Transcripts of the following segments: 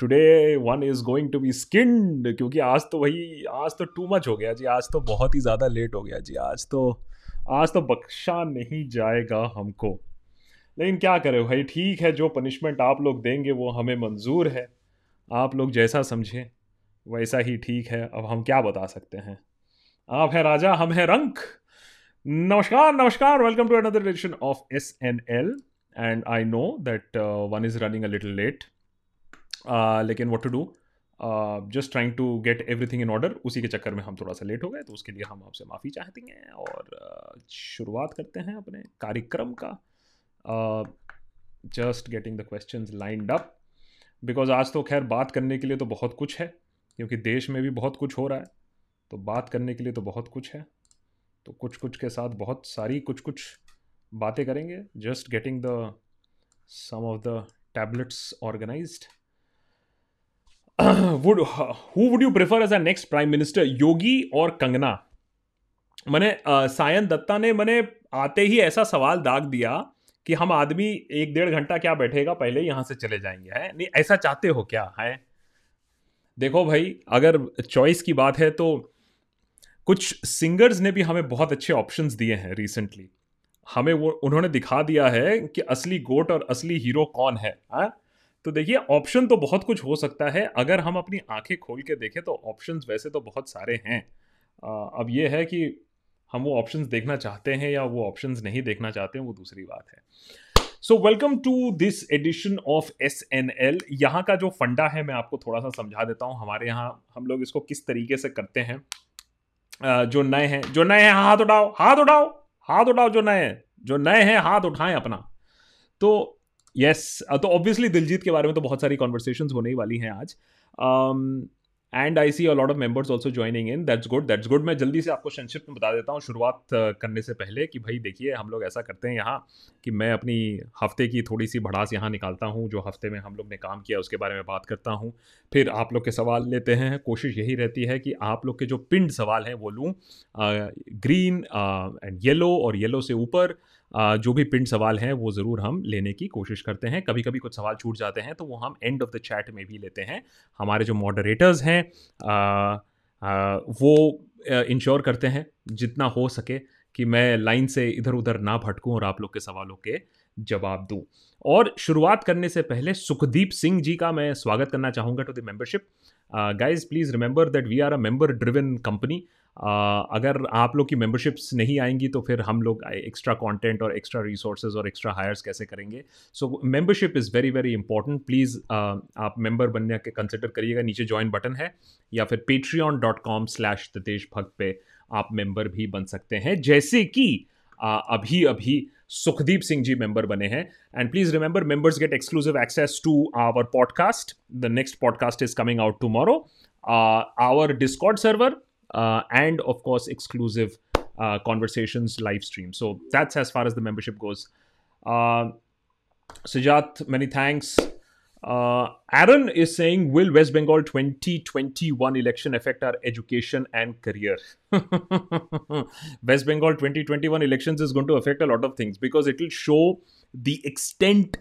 Today one is going to be skinned क्योंकि आज तो वही, आज तो टू मच हो गया जी, आज तो बहुत ही ज़्यादा लेट हो गया जी, आज तो आज तो बख्शा नहीं जाएगा हमको। लेकिन क्या करें भाई, ठीक है, जो पनिशमेंट आप लोग देंगे वो हमें मंजूर है। आप लोग जैसा समझें, वैसा ही ठीक है। अब हम क्या बता सकते हैं? आप हैं राजा, हम हैं रंक। नमस्कार नमस्कार welcome to another edition of S N L and I know that one is running a little late लेकिन what to do just trying to get everything in order उसी के चक्कर में हम थोड़ा सा लेट हो गए तो उसके लिए हम आपसे माफ़ी चाहते हैं और uh, शुरुआत करते हैं अपने कार्यक्रम का। Just getting the question lined up because आज तो खैर बात करने के लिए तो बहुत कुछ है क्योंकि देश में भी बहुत कुछ हो रहा है तो बात करने के लिए तो बहुत कुछ है तो कुछ कुछ के साथ बहुत सारी कुछ कुछ बातें करेंगे। Just getting the sum of the tablets organised would who would you prefer as a next prime minister Yogi और कंगना मैंने सायन दत्ता ने मैंने आते ही ऐसा सवाल दाग दिया कि हम आदमी एक डेढ़ घंटा क्या बैठेगा, पहले यहाँ से चले जाएँगे, है? नहीं, ऐसा चाहते हो क्या, है? देखो भाई, अगर चॉइस की बात है तो कुछ सिंगर्स ने भी हमें बहुत अच्छे ऑप्शंस दिए हैं रिसेंटली हमें वो, उन्होंने दिखा दिया है कि असली गोट और असली हीरो कौन है, हा? तो देखिए ऑप्शन तो बहुत कुछ हो सकता है। अगर हम अपनी आँखें खोल के देखें तो ऑप्शंस वैसे तो बहुत सारे हैं। अब ये है कि हम वो ऑप्शंस देखना चाहते हैं या वो ऑप्शंस नहीं देखना चाहते हैं, वो दूसरी बात है। So welcome to this edition of S N L यहाँ का जो फंडा है, मैं आपको थोड़ा सा समझा देता हूँ, हमारे यहाँ हम लोग इसको किस तरीके से करते हैं। जो नए हैं, जो नए हैं, हाथ उठाओ हाथ उठाओ हाथ उठाओ जो नए हैं, जो नए हैं, हाथ उठाएँ अपना। तो यस तो ऑब्वियसली दिलजीत के बारे में तो बहुत सारी कॉन्वर्सेशन होने ही वाली हैं आज। And I see a lot of members also joining in that's good that's good मैं जल्दी से आपको संक्षिप्त में बता देता हूँ, शुरुआत करने से पहले कि भाई देखिए, हम लोग ऐसा करते हैं यहाँ कि मैं अपनी हफ़्ते की थोड़ी सी भड़ास यहाँ निकालता हूँ, जो हफ़्ते में हम लोग ने काम किया, उसके बारे में बात करता हूँ। फिर आप लोग के सवाल लेते हैं, कोशिश यही रहती है कि आप लोग के जो पिंड सवाल हैं वो लूँ। ग्रीन एंड येलो और येलो से ऊपर जो भी पिंड सवाल हैं, वो ज़रूर हम लेने की कोशिश करते हैं। कभी कभी कुछ सवाल छूट जाते हैं तो वो हम एंड ऑफ़ द चैट में भी लेते हैं। हमारे जो मॉडरेटर्स हैं वो इंश्योर करते हैं, जितना हो सके, कि मैं लाइन से इधर उधर ना भटकूं और आप लोग के सवालों के जवाब दूँ। और शुरुआत करने से पहले सुखदीप सिंह जी का मैं स्वागत करना चाहूँगा to the membership guys please remember that we are a member driven company अगर आप लोग की मेंबरशिप्स नहीं आएँगी तो फिर हम लोग एक्स्ट्रा कंटेंट और एक्स्ट्रा रिसोर्सेज और एक्स्ट्रा हायर्स कैसे करेंगे? So membership is very very important please आप मेंबर बनने के कंसिडर करिएगा। नीचे ज्वाइन बटन है या फिर Patreon dot com slash the Deshbhakt पे आप मेंबर भी बन सकते हैं। जैसे कि uh, अभी अभी सुखदीप सिंह जी मेंबर बने हैं। And please remember members get exclusive access to our podcast the next podcast is coming out tomorrow our Discord server uh, and of course exclusive uh, conversations live stream. So that's as far as the membership goes. Uh, Sujat, many thanks. Uh, Aaron is saying, will West Bengal 2021 election affect our education and career? West Bengal 2021 elections is going to affect a lot of things because it will show the extent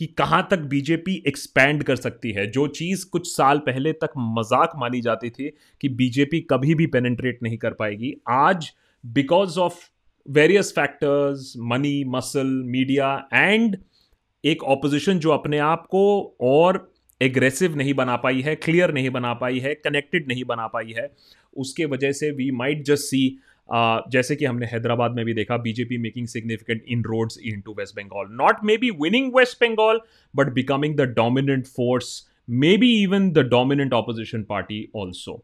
कि कहाँ तक BJP expand कर सकती है? जो चीज़ कुछ साल पहले तक मज़ाक मानी जाती थी कि बीजेपी कभी भी पेनेट्रेट नहीं कर पाएगी, आज because of various factors money muscle media and एक ऑपोजिशन जो अपने आप को और एग्रेसिव नहीं बना पाई है क्लियर नहीं बना पाई है कनेक्टेड नहीं बना पाई है, उसके वजह से वी माइट जस्ट सी जैसे कि हमने हैदराबाद में भी देखा BJP making significant inroads into West Bengal not may be winning West Bengal but becoming the dominant force may be even the dominant opposition party also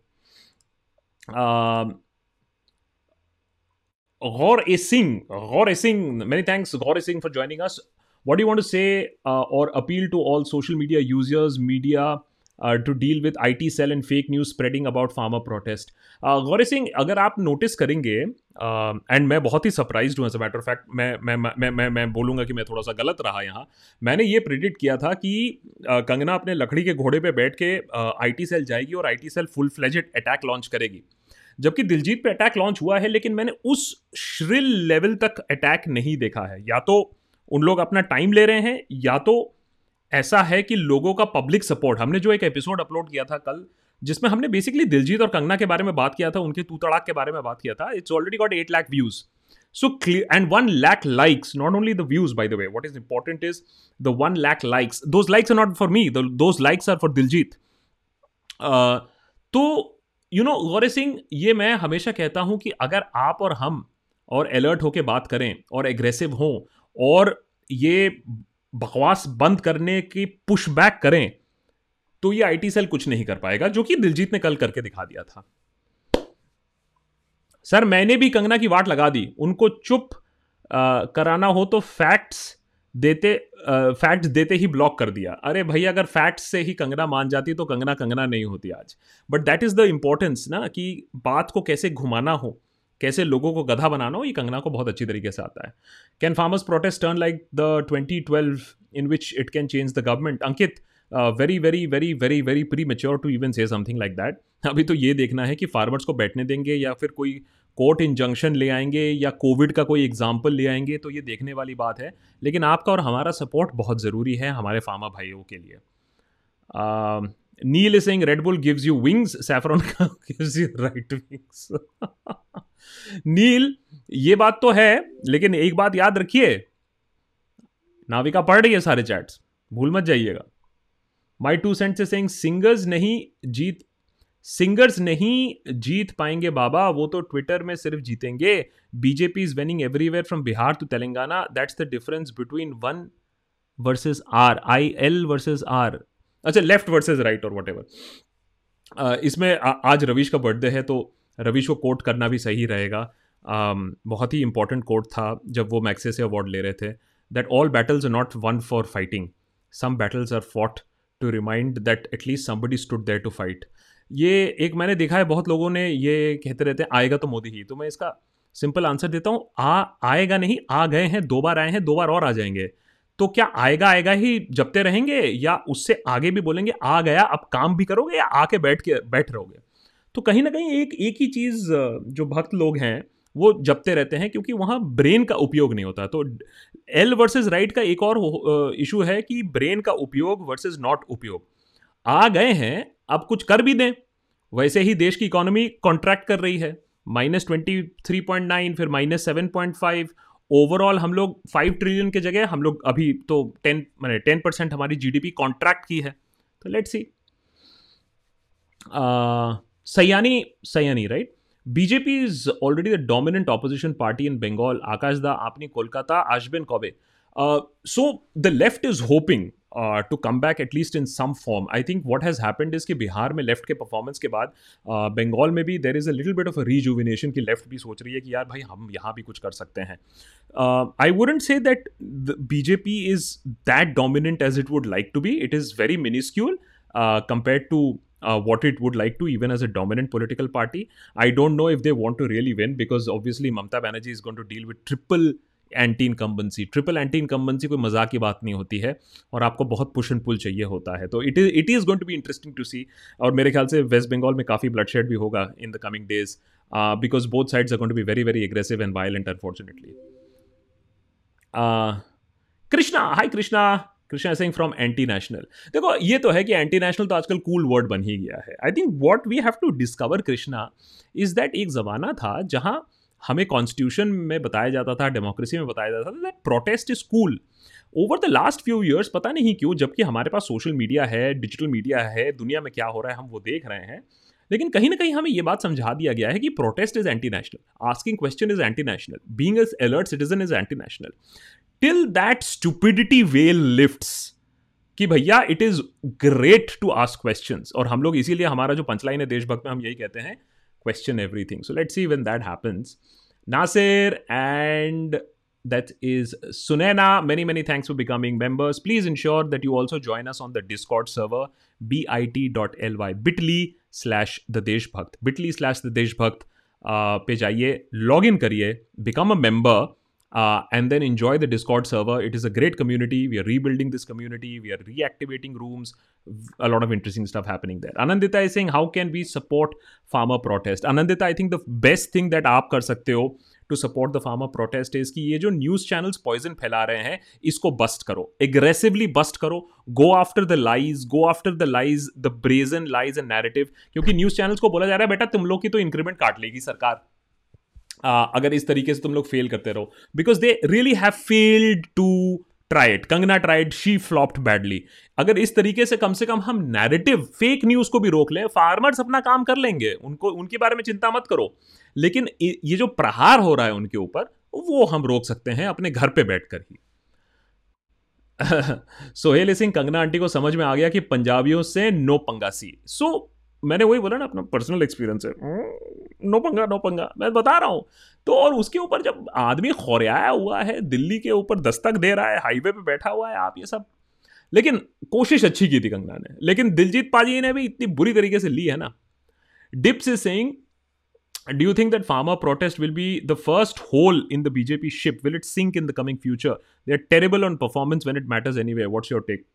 Gaur A Singh Gaur A Singh many thanks Gaur A Singh for joining us what you want to say और appeal to all social media users media to deal with I T cell and fake news spreading about farmer protest Gauri Singh अगर आप notice करेंगे and uh, मैं बहुत ही surprise हूँ as a matter of fact मैं मैं मैं मैं मैं बोलूँगा कि मैं थोड़ा सा गलत रहा यहाँ। मैंने ये प्रिडिक्ट किया था कि uh, कंगना अपने लकड़ी के घोड़े पे बैठ के आई टी सेल जाएगी और I T cell full fledged attack launch करेगी। जबकि दिलजीत पे अटैक लॉन्च हुआ है लेकिन मैंने उस श्रिल लेवल तक अटैक नहीं देखा है। या तो उन लोग अपना टाइम ले रहे हैं या तो ऐसा है कि लोगों का पब्लिक सपोर्ट हमने जो एक एपिसोड अपलोड किया था कल जिसमें हमने बेसिकली दिलजीत और कंगना के बारे में बात किया था उनके तू तड़ाक के बारे में बात किया था। It's already got eight lakh views 1 lakh likes not only the views by the way. What is important is the 1 lakh likes. Those likes are not for me. The, those likes are for diljit. Uh, तो you know Gaure Singh ये मैं हमेशा कहता हूँ कि अगर आप और हम और अलर्ट होकर बात करें और एग्रेसिव हों और ये बकवास बंद करने की पुशबैक करें तो ये आईटी सेल कुछ नहीं कर पाएगा जो कि दिलजीत ने कल करके दिखा दिया था। सर मैंने भी कंगना की वाट लगा दी। उनको चुप आ, कराना हो तो फैक्ट्स देते फैक्ट्स देते ही ब्लॉक कर दिया। अरे भाई अगर फैक्ट्स से ही कंगना मान जाती तो कंगना कंगना नहीं होती आज। But that is the importance ना कि बात को कैसे घुमाना हो। कैसे लोगों को गधा बनाना हो, ये कंगना को बहुत अच्छी तरीके से आता है। Can farmers protest turn like the twenty twelve in which it can change the government Ankit very very very very very premature to even say something like that अभी तो ये देखना है कि फार्मर्स को बैठने देंगे या फिर कोई कोर्ट इंजंक्शन ले आएँगे या कोविड का कोई एग्ज़ाम्पल ले आएँगे तो ये देखने वाली बात है। लेकिन आपका और हमारा सपोर्ट बहुत ज़रूरी है हमारे फार्मा भाइयों के लिए। Neel Singh Red Bull gives you wings saffron gives you right wings Neel ये बात तो है, लेकिन एक बात याद रखिए। नाविका पढ़ रही है सारे चैट्स भूल मत जाइएगा। माई टू सेंट से सिंग सिंगर्स नहीं जीत सिंगर्स नहीं जीत पाएँगे बाबा, वो तो ट्विटर में सिर्फ़ जीतेंगे। BJP is winning everywhere from Bihar to Telangana that's the difference between one versus R I L versus R अच्छा लेफ़्ट वर्सेज राइट और वट एवर इसमें आज रविश का बर्थडे है तो रविश को कोट करना भी सही रहेगा। Um, बहुत ही इंपॉर्टेंट कोट था जब वो मैक्से से अवार्ड ले रहे थे that all battles are not won for fighting some battles are fought to remind that at least somebody stood there to fight ये एक मैंने देखा है बहुत लोगों ने ये कहते रहते हैं आएगा तो मोदी ही। तो मैं इसका सिंपल आंसर देता हूँ आ आएगा नहीं आ गए हैं दो बार आए हैं दो बार और आ जाएँगे। तो क्या आएगा आएगा ही जपते रहेंगे या उससे आगे भी बोलेंगे, आ गया, अब काम भी करोगे या आके बैठ के, बैठ रहोगे? तो कहीं ना कहीं एक एक ही चीज़, जो भक्त लोग हैं, वो जपते रहते हैं क्योंकि वहाँ ब्रेन का उपयोग नहीं होता। तो एल वर्सेस राइट का एक और इशू है कि ब्रेन का उपयोग वर्सेस नॉट उपयोग। आ गए हैं, अब कुछ कर भी दें। वैसे ही देश की इकोनॉमी कॉन्ट्रैक्ट कर रही है। Minus twenty three point nine फिर minus seven point five overall हम लोग फाइव ट्रिलियन के जगह हम लोग अभी तो टेन मैंने टेन परसेंट हमारी जीडीपी कॉन्ट्रैक्ट की है। तो let's see Sayani Sayani right BJP is already the dominant opposition party in Bengal Akash da, आपनी कोलकाता, आशबिन कौबे so the left is hoping to come back at least in some form I think what has happened is कि बिहार में left के performance के बाद Bengal uh, में भी there is a little bit of a rejuvenation की लेफ़्ट भी सोच रही है कि यार भाई हम यहाँ भी कुछ कर सकते हैं। I wouldn't say that B J P is that dominant as it would like to be it is very minuscule compare to uh, what it would like to, even as a dominant political party. I don't know if they want to really win because obviously Mamta Banerjee is going to deal with triple anti incumbency triple anti incumbency कोई मज़ाक की बात नहीं होती है और आपको बहुत पुश एंड पुल चाहिए होता है। तो it is it is going to be interesting to see और मेरे ख्याल से वेस्ट बंगाल में काफ़ी ब्लड शेड भी होगा in the coming days because both sides are going to be very very aggressive and violent unfortunately Krishna hi Krishna Krishna Singh from anti national देखो, ये तो है कि एंटी नेशनल तो आजकल कूल वर्ड बन ही गया है। I think what we have to discover Krishna is that एक ज़माना था जहाँ हमें कॉन्स्टिट्यूशन में बताया जाता था डेमोक्रेसी में बताया जाता था that protest is cool over the last few years पता नहीं क्यों, जबकि हमारे पास सोशल मीडिया है डिजिटल मीडिया है, दुनिया में क्या हो रहा है, हम वो देख रहे हैं, लेकिन कहीं ना कहीं हमें ये बात समझा दिया गया है कि protest is anti national asking question is anti national being as alert citizen is anti national till that stupidity well lift कि भैया it is great to ask question और हम लोग इसीलिए हमारा जो पंचलाइन है, देशभक्त में हम यही कहते हैं question everything. So let's see when that happens. Nasir and that is Sunena. Many, many thanks for becoming members. Please ensure that you also join us on the Discord server bit.ly bit.ly slash the Deshbhakt bit.ly slash the Deshbhakt पे जाइए log in करिए become a member uh, and then enjoy the Discord server. It is a great community. We are rebuilding this community. We are reactivating rooms. A lot of interesting stuff happening there. Anandita is saying, how can we support farmer protest? Anandita, I think the best thing that aap kar sakte ho to support the farmer protest is कि ये जो news channels poison फैला रहे हैं इसको bust करो aggressively bust करो go after the lies go after the lies the brazen lies and narrative क्योंकि न्यूज़ चैनल्स को बोला जा रहा है बेटा तुम लोग की तो इंक्रीमेंट काट लेगी सरकार uh, अगर इस तरीके से तुम लोग फेल करते रहो। Because they really have failed to tried Kangana tried she flopped badly अगर इस तरीके से कम से कम हम नैरेटिव फेक न्यूज़ को भी रोक लें फार्मर्स अपना काम कर लेंगे। उनको उनके बारे में चिंता मत करो। लेकिन ये जो प्रहार हो रहा है उनके ऊपर वो हम रोक सकते हैं अपने घर पे बैठकर ही। सोहेल सिंह कंगना आंटी को समझ में आ गया कि पंजाबियों से नो पंगासी। सो so, मैंने वही बोला ना अपना पर्सनल एक्सपीरियंस है। हम्म, नो पंगा नो पंगा। मैं बता रहा हूँ। तो और उसके ऊपर जब आदमी खौरियाया हुआ है, दिल्ली के ऊपर दस्तक दे रहा है हाईवे पर बैठा हुआ है, आप ये सब। लेकिन कोशिश अच्छी की थी कंगना ने। लेकिन दिलजीत पाजी ने भी इतनी बुरी तरीके से ली है ना। Dips is saying do you think that farmer protest will be the first hole in the BJP ship will it sink in the coming future they are terrible on performance when it matters anyway what's your take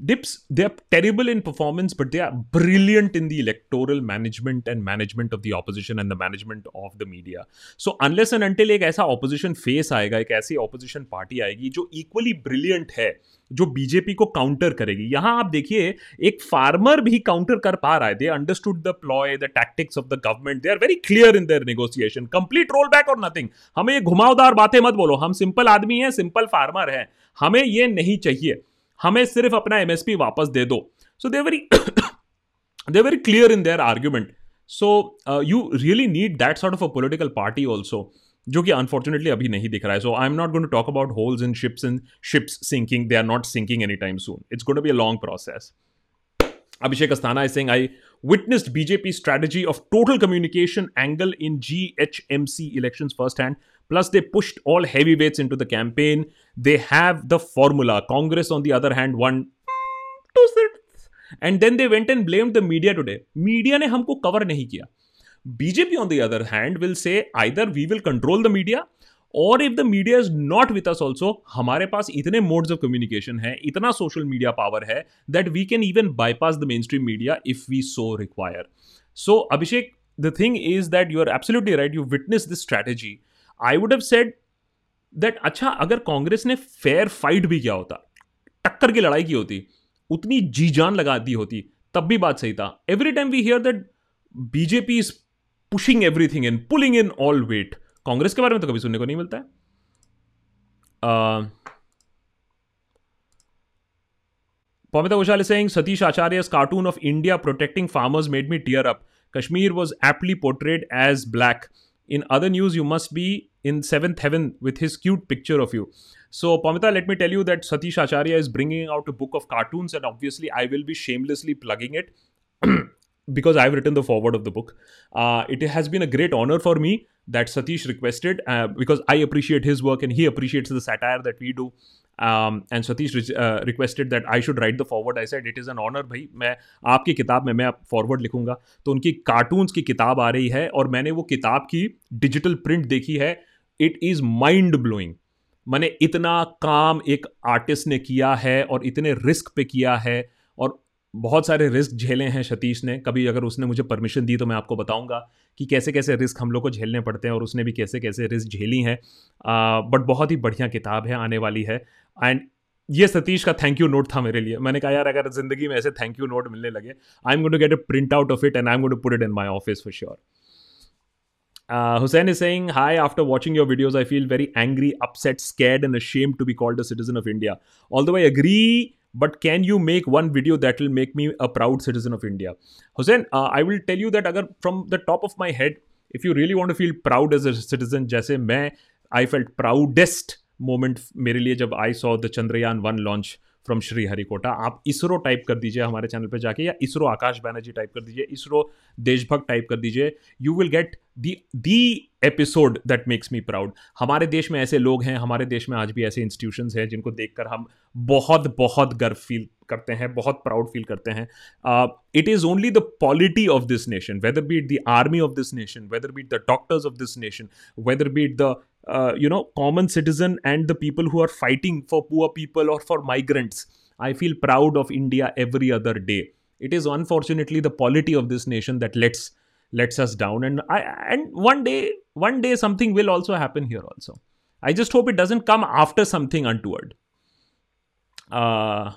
Dips, they're terrible in performance, but they are brilliant in the electoral management and management of the opposition and the management of the media. So unless and until एक ऐसा opposition face आएगा एक ऐसी opposition party आएगी जो equally brilliant है जो BJP को काउंटर करेगी यहाँ आप देखिए एक फार्मर भी काउंटर कर पा रहा है they understood the ploy the tactics of the government they are very clear in their negotiation complete roll back और नथिंग हमें ये घुमावदार बातें मत बोलो हम सिंपल आदमी हैं सिंपल फार्मर हैं हमें ये नहीं चाहिए हमें सिर्फ़ अपना एमएसपी वापस दे दो। So they very they very clear in their argument so you really need that sort of a political party also जो कि अनफॉर्चुनेटली अभी नहीं दिख रहा है। So I am not going to talk about holes in ships in ships sinking they are not sinking any time soon it's going to be a long process Abhishek Asthana is saying, I witnessed BJP strategy of total communication angle in GHMC elections firsthand. Plus, they pushed all heavyweights into the campaign. They have the formula. Congress, on the other hand, won two seats. And then they went and blamed the media today. Media ने हमको cover नहीं किया. BJP, on the other hand, will say either we will control the media और if the media is not with us also हमारे पास इतने modes of communication है इतना social media power है that we can even bypass the mainstream media if we so require so Abhishek the thing is that you are absolutely right you witness this strategy I would have said that अच्छा अगर कांग्रेस ने fair fight भी किया होता, टक्कर की लड़ाई की होती, उतनी जी जान लगा दी होती, तब भी बात सही था every time we hear that BJP is pushing everything in pulling in all weight Congress के बारे में तो कभी सुनने को नहीं मिलता है Pamita Ghoshal is saying Satish Acharya's cartoon of India protecting farmers made me tear up. Kashmir was aptly portrayed as black. In other news, you must be in seventh heaven with his cute picture of you. So, Pamita, let me tell you that Satish Acharya is bringing out a book of cartoons, and obviously, I will be shamelessly plugging it because I've written the forward of the book. Uh, it has been a great honor for me that Satish requested uh, because I appreciate his work and he appreciates the satire that we do. Um, and Satish uh, requested that I should write the forward. I said it is an honor भाई मैं आपकी किताब में मैं forward लिखूँगा तो उनकी cartoons की किताब आ रही है और मैंने वो किताब की डिजिटल प्रिंट देखी है इट इज़ माइंड ब्लोइंग मैंने इतना काम एक आर्टिस्ट ने किया है और इतने रिस्क पे किया है बहुत सारे रिस्क झेले हैं सतीश ने। कभी अगर उसने मुझे परमिशन दी तो मैं आपको बताऊँगा कि कैसे कैसे रिस्क हम लोग को झेलने पड़ते हैं और उसने भी कैसे कैसे रिस्क झेली हैं। बट बहुत ही बढ़िया किताब है आने वाली है। एंड ये सतीश का थैंक यू नोट था मेरे लिए। मैंने कहा यार अगर ज़िंदगी में ऐसे थैंक यू नोट मिलने लगे I am going to get a print out of it and I am going to put it in my office for sure Uh, Hussein is saying, Hi, after watching your videos, I feel very angry, upset, scared, and ashamed to be called a citizen of India. Although I agree but can you make one video that will make me a proud citizen of India Hussein I will tell you that अगर from the top of my head if you really want feel proud as a citizen जैसे मैं I felt proudest moment मेरे लिए जब I saw the Chandrayaan one launch from Sriharikota आप ISRO type कर दीजिए हमारे चैनल पर जाके या इसरो आकाश बैनर्जी टाइप कर दीजिए, इसरो देशभक्त टाइप कर दीजिए। You will get the the episode that makes me proud हमारे देश में ऐसे लोग हैं, हमारे देश में आज भी ऐसे इंस्टीट्यूशंस हैं जिनको देखकर हम बहुत बहुत गर्व फील करते हैं, बहुत प्राउड फील करते हैं। It is only the polity of this nation whether beat the army of this nation whether beat the doctors of this nation whether beat the uh, you know common citizen and the people who are fighting for poor people or for migrants. I feel proud of india every other day. It is unfortunately the polity of this nation that lets lets us down. And i and one day one day something will also happen here also. I just hope it doesn't come after something untoward. Uh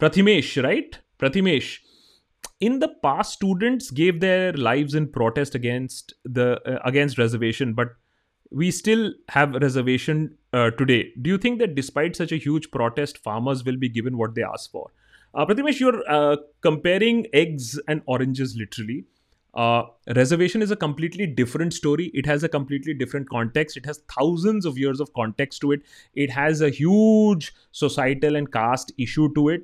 right? Prathimesh. In the past students gave their lives in protest against the uh, against reservation but we still have reservation uh, today do you think that despite such a huge protest farmers will be given what they ask for uh, Prathimesh, you're uh, comparing eggs and oranges literally uh, reservation is a completely different story. It has a completely different context. It has thousands of years of context to it. It has a huge societal and caste issue to it.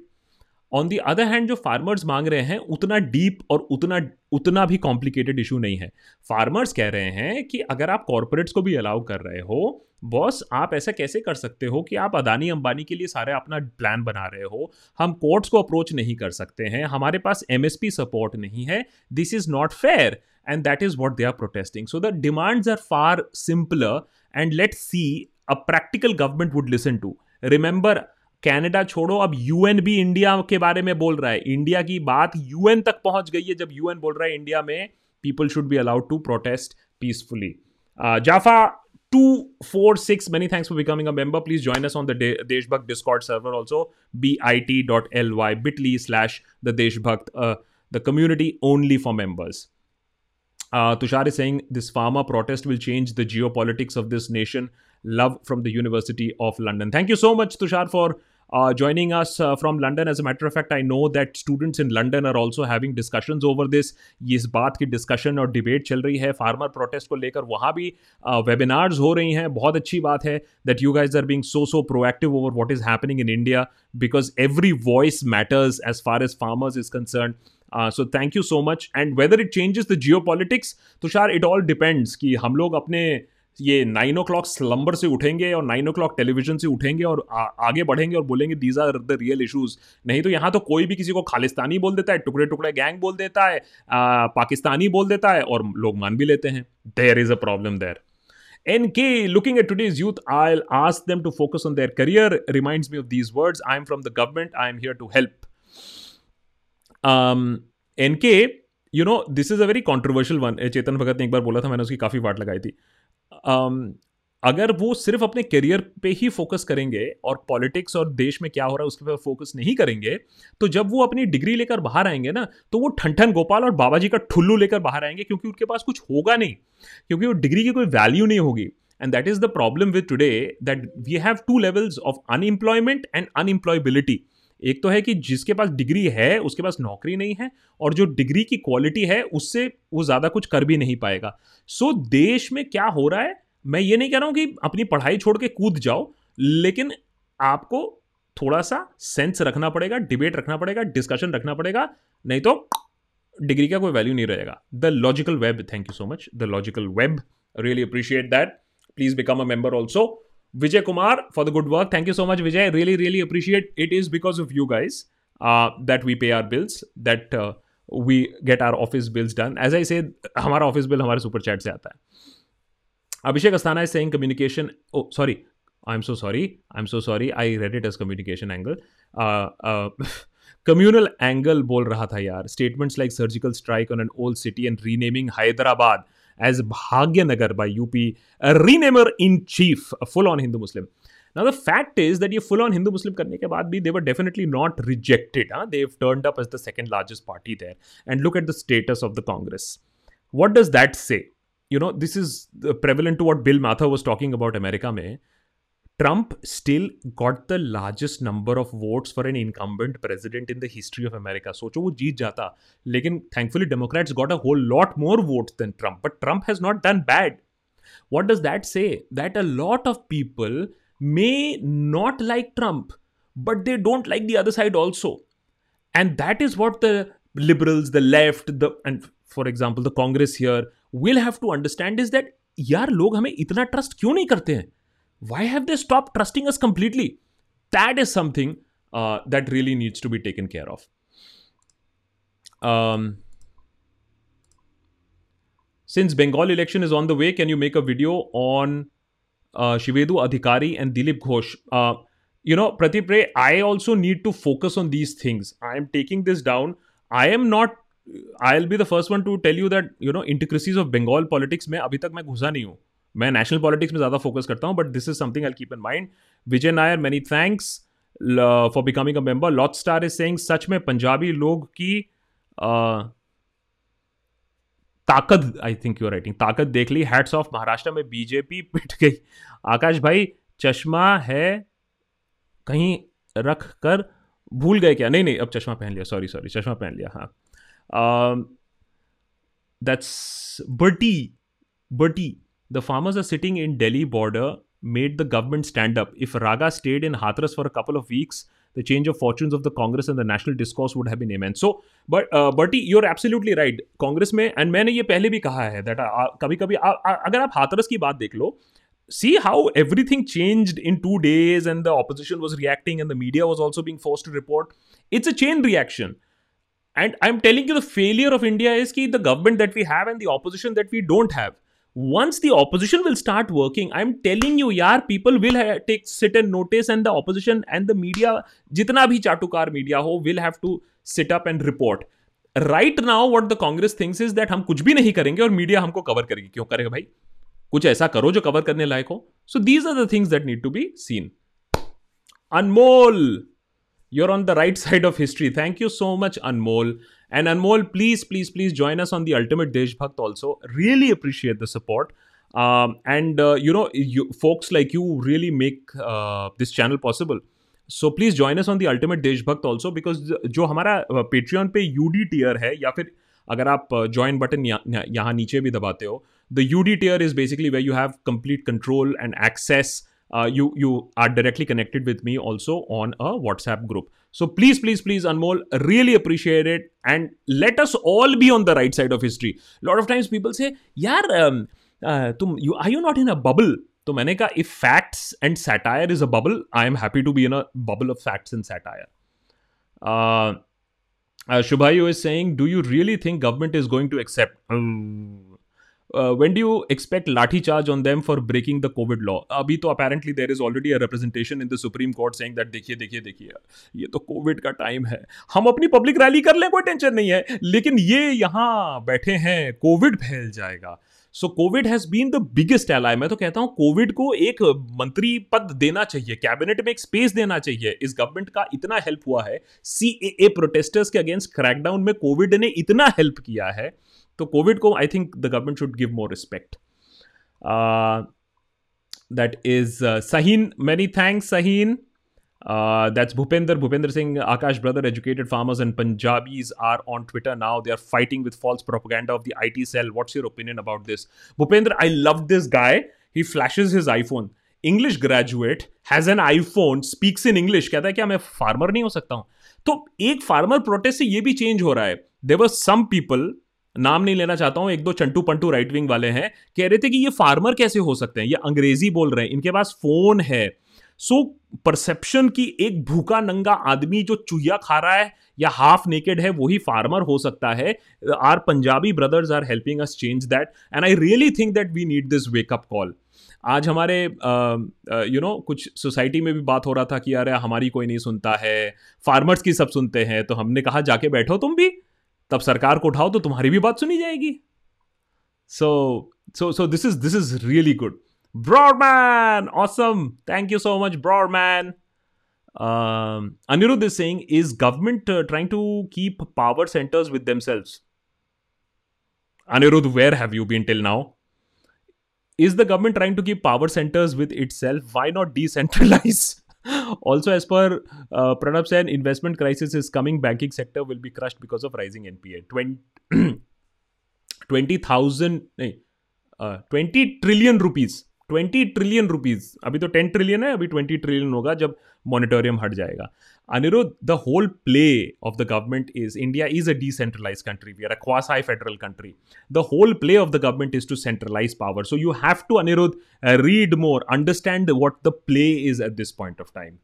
On the other hand जो farmers मांग रहे हैं, उतना deep और उतना उतना भी complicated issue नहीं है। फार्मर्स कह रहे हैं कि अगर आप कॉरपोरेट्स को भी अलाउ कर रहे हो बॉस आप ऐसा कैसे कर सकते हो कि आप अदानी अंबानी के लिए सारे अपना प्लान बना रहे हो? हम कोर्ट्स को अप्रोच नहीं कर सकते हैं। हमारे पास एमएसपी सपोर्ट नहीं है। This is not fair and that is what they are protesting so the demands are far simpler and let see a practical government would listen to remember Canada छोड़ो, अब UN भी India के बारे में बोल रहा है। इंडिया की बात यूएन तक पहुँच गई है जब यूएन बोल रहा है इंडिया में people should be allowed to protest peacefully Jafa two four six many thanks for becoming a member please join us on the Deshbhakt Discord server also B I T dot L Y bitly slash the Deshbhakt the community only for members Tushar is saying this farmer protest will change the geopolitics of this nation love from the university of London thank you so much Tushar for uh, joining us uh, from London. As a matter of fact, I know that students in London are also having discussions over this. ये इस बात की discussion और debate चल रही है farmer protest को लेकर वहाँ भी वेबिनार्स uh, हो रही हैं बहुत अच्छी बात है that you guys are being so so proactive over what is happening in India because every voice matters as far as farmers is concern Uh, so thank you so much and whether it changes the geopolitics tushar it all depends कि हम लोग अपने ये nine o'clock slumber से उठेंगे और nine ओ clock television से उठेंगे और आ, आगे बढ़ेंगे और बोलेंगे these are the real issues नहीं तो यहाँ तो कोई भी किसी को खालिस्तानी बोल देता है टुकड़े टुकड़े गैंग बोल देता है आ, पाकिस्तानी बोल देता है और लोग मान भी लेते हैं there is a problem there NK, looking at today's youth, I'll ask them to focus on their career. Reminds me of these words I'm from the government, I'm here to help. Um, NK, you know, this is a very controversial one. Chetan Bhagat ने एक बार बोला था मैंने उसकी काफ़ी वाट लगाई थी अगर वो सिर्फ़ अपने करियर पे ही फोकस करेंगे और पॉलिटिक्स और देश में क्या हो रहा है उसके पर फोकस नहीं करेंगे तो जब वो अपनी डिग्री लेकर बाहर आएँगे ना तो वो ठन गोपाल और बाबा जी का ठुल्लू लेकर बाहर आएँगे क्योंकि उनके पास कुछ होगा नहीं, क्योंकि वो डिग्री की कोई वैल्यू नहीं होगी। And that is the problem with today that we have two levels of unemployment and unemployability एक तो है कि जिसके पास डिग्री है उसके पास नौकरी नहीं है और जो डिग्री की क्वालिटी है उससे वो ज़्यादा कुछ कर भी नहीं पाएगा। सो so, देश में क्या हो रहा है? मैं ये नहीं कह रहा हूँ कि अपनी पढ़ाई छोड़ के कूद जाओ लेकिन आपको थोड़ा सा सेंस रखना पड़ेगा डिबेट रखना पड़ेगा डिस्कशन रखना पड़ेगा नहीं तो डिग्री का कोई वैल्यू नहीं रहेगा। The logical web thank you so much. The logical web really appreciate that. Please become a member also Vijay Kumar for the good work thank you so much Vijay really really appreciate it is because of you guys that we pay our bills that we get our office bills done as I say हमारा office bill हमारे super chat से आता है। Abhishek Asthana is saying communication oh sorry I am so sorry I am so sorry I read it as communication angle communal angle बोल रहा था यार। Statements like surgical strike on an old city and renaming Hyderabad as Bhagyanagar by UP, a renamer in chief, a full on Hindu Muslim. Now, the fact is that ये full on Hindu Muslim करने के बाद भी they were definitely not rejected. Huh? They've turned up as the second largest party there. And look at the status of the Congress. What does that say? you know, this is prevalent to what Bill Mathur was talking about America mein. Trump still got the largest number of votes for an incumbent president in the history of America. सोचो वो जीत जाता लेकिन thankfully Democrats got a whole lot more votes than Trump. But Trump has not done bad. What does that say? That a lot of people may not like Trump, but they don't like the other side also. And that is what the liberals, the left, the and for example, the Congress here will have to understand is that यार लोग हमें इतना trust क्यों नहीं करते हैं why have they stop trusting us completely that is something that really needs to be taken care of since bengal election is on the way can you make a video on uh, shivedu adhikari and dilip ghosh uh, you know pradeep ray i also need to focus on these things i am taking this down i am not I'll be the first one to tell you that you know intricacies of Bengal politics में अभी तक मैं घुसा नहीं हूँ मैं national politics में ज़्यादा फोकस करता हूँ but this is something I keep in mind Vijay Nair many thanks for becoming a member lot star is saying सच में पंजाबी लोग की ताकत आई थिंक यू राइटिंग ताकत देख ली हैट्स ऑफ़ महाराष्ट्र में बीजेपी पिट गई। आकाश भाई, चश्मा है, कहीं रख कर भूल गए क्या? नहीं नहीं, अब चश्मा पहन लिया सॉरी सॉरी चश्मा पहन लिया हाँ। दैट्स बटी बटी The farmers are sitting in Delhi border made the government stand up. If Raga stayed in Hathras for a couple of weeks, the change of fortunes of the Congress and the national discourse would have been immense. So, but uh, Bertie, you're absolutely right. Congress में and मैंने ये पहले भी कहा है that कभी कभी अगर आप हाथरस की बात देख लो see how everything changed in two days and the opposition was reacting and the media was also being forced to report it's a chain reaction and i'm telling you the failure of india is ki the government that we have and the opposition that we don't have once the opposition will start working i'm telling you yaar people will ha- take sit and notice and the opposition and the media jitna bhi chatukar media ho will have to sit up and report right now what the congress thinks is that हम कुछ भी नहीं करेंगे और media हमको cover करेगी क्यों करेगा भाई कुछ ऐसा करो जो कवर करने लायक हो so these are the things that need to be seen Anmol you're on the right side of history. Thank you so much, Anmol. And Anmol, please, please, please join us on the Ultimate Deshbhakt also. Really appreciate the support. Um, and, uh, you know, you, folks like you really make uh, this channel possible. So please join us on the ultimate Deshbhakt also because जो हमारा Patreon पे U D tier है या फिर अगर आप join button यहाँ नीचे भी दबाते हो the U D tier is basically way you have complete control and access uh, you you are directly connected with me also on a whatsapp group so please please please anmol really appreciate it and let us all be on the right side of history a lot of times people say yaar um, uh, tum, you are you not in a bubble तो मैंने कहा if facts and satire is a bubble I am happy to be in a bubble of facts and satire Shubhayu is saying do you really think government is going to accept uh, when do you expect lathi charge on them for breaking the covid law? abhi to apparently there is already a representation in the supreme court saying that देखिए देखिए देखिए, ये तो covid का time है। हम अपनी public rally कर लें, कोई टेंशन नहीं है। लेकिन ये यहाँ बैठे हैं कोविड फैल जाएगा। So Covid has been the biggest ally मैं तो कहता हूँ कोविड को एक मंत्री पद देना चाहिए कैबिनेट में एक स्पेस देना चाहिए। इस गवर्नमेंट का इतना हेल्प हुआ है। सी ए प्रोटेस्टर्स के अगेंस्ट क्रैकडाउन में कोविड ने इतना हेल्प किया है। तो कोविड को I think the government should give more respect that is Saheen many thanks Saheen that's Bhupendra Bhupendra Singh Akash brother educated farmers and Punjabis are on Twitter now they are fighting with false propaganda of the I T cell what's your opinion about this Bhupendra I love this guy he flashes his iPhone English graduate has an iPhone speaks in English कहता है, क्या मैं farmer नहीं हो सकता हूँ? तो एक फार्मर प्रोटेस्ट से यह भी चेंज हो रहा है. देवर सम पीपल नाम नहीं लेना चाहता हूँ एक दो चंटू पंटू राइट विंग वाले हैं कह रहे थे कि ये फार्मर कैसे हो सकते हैं? ये अंग्रेज़ी बोल रहे हैं इनके पास फ़ोन है। सो परसेप्शन की एक भूखा नंगा आदमी जो चुहिया खा रहा है या हाफ़ नेकेड है वही फार्मर हो सकता है। Our Punjabi brothers are helping us change that and I really think that we need this wake up call आज हमारे यू नो you know, कुछ सोसाइटी में भी बात हो रहा था कि यार हमारी कोई नहीं सुनता है फार्मर्स की सब सुनते हैं तो हमने कहा जाके बैठो तुम भी। तब सरकार को उठाओ तो तुम्हारी भी बात सुनी जाएगी। So so so this is this is really good Broadman awesome thank you so much Broadman Anirudh Singh is government trying to keep power centres with themselves Anirudh where have you been till now is the government trying to keep power centres with itself why not decentralise also, as per uh, Pranab said, investment crisis is coming. Banking sector will be crushed because of rising NPA. 20,000, 20, uh, 20 trillion rupees twenty trillion rupees अभी तो ten trillion है, अभी twenty trillion होगा जब moratorium हट जाएगा। Anirudh the whole play of the government is India is a decentralise country we are a quasi federal country the whole play of the government is to centralise power so you have to Anirudh read more understand what the play is at this point of time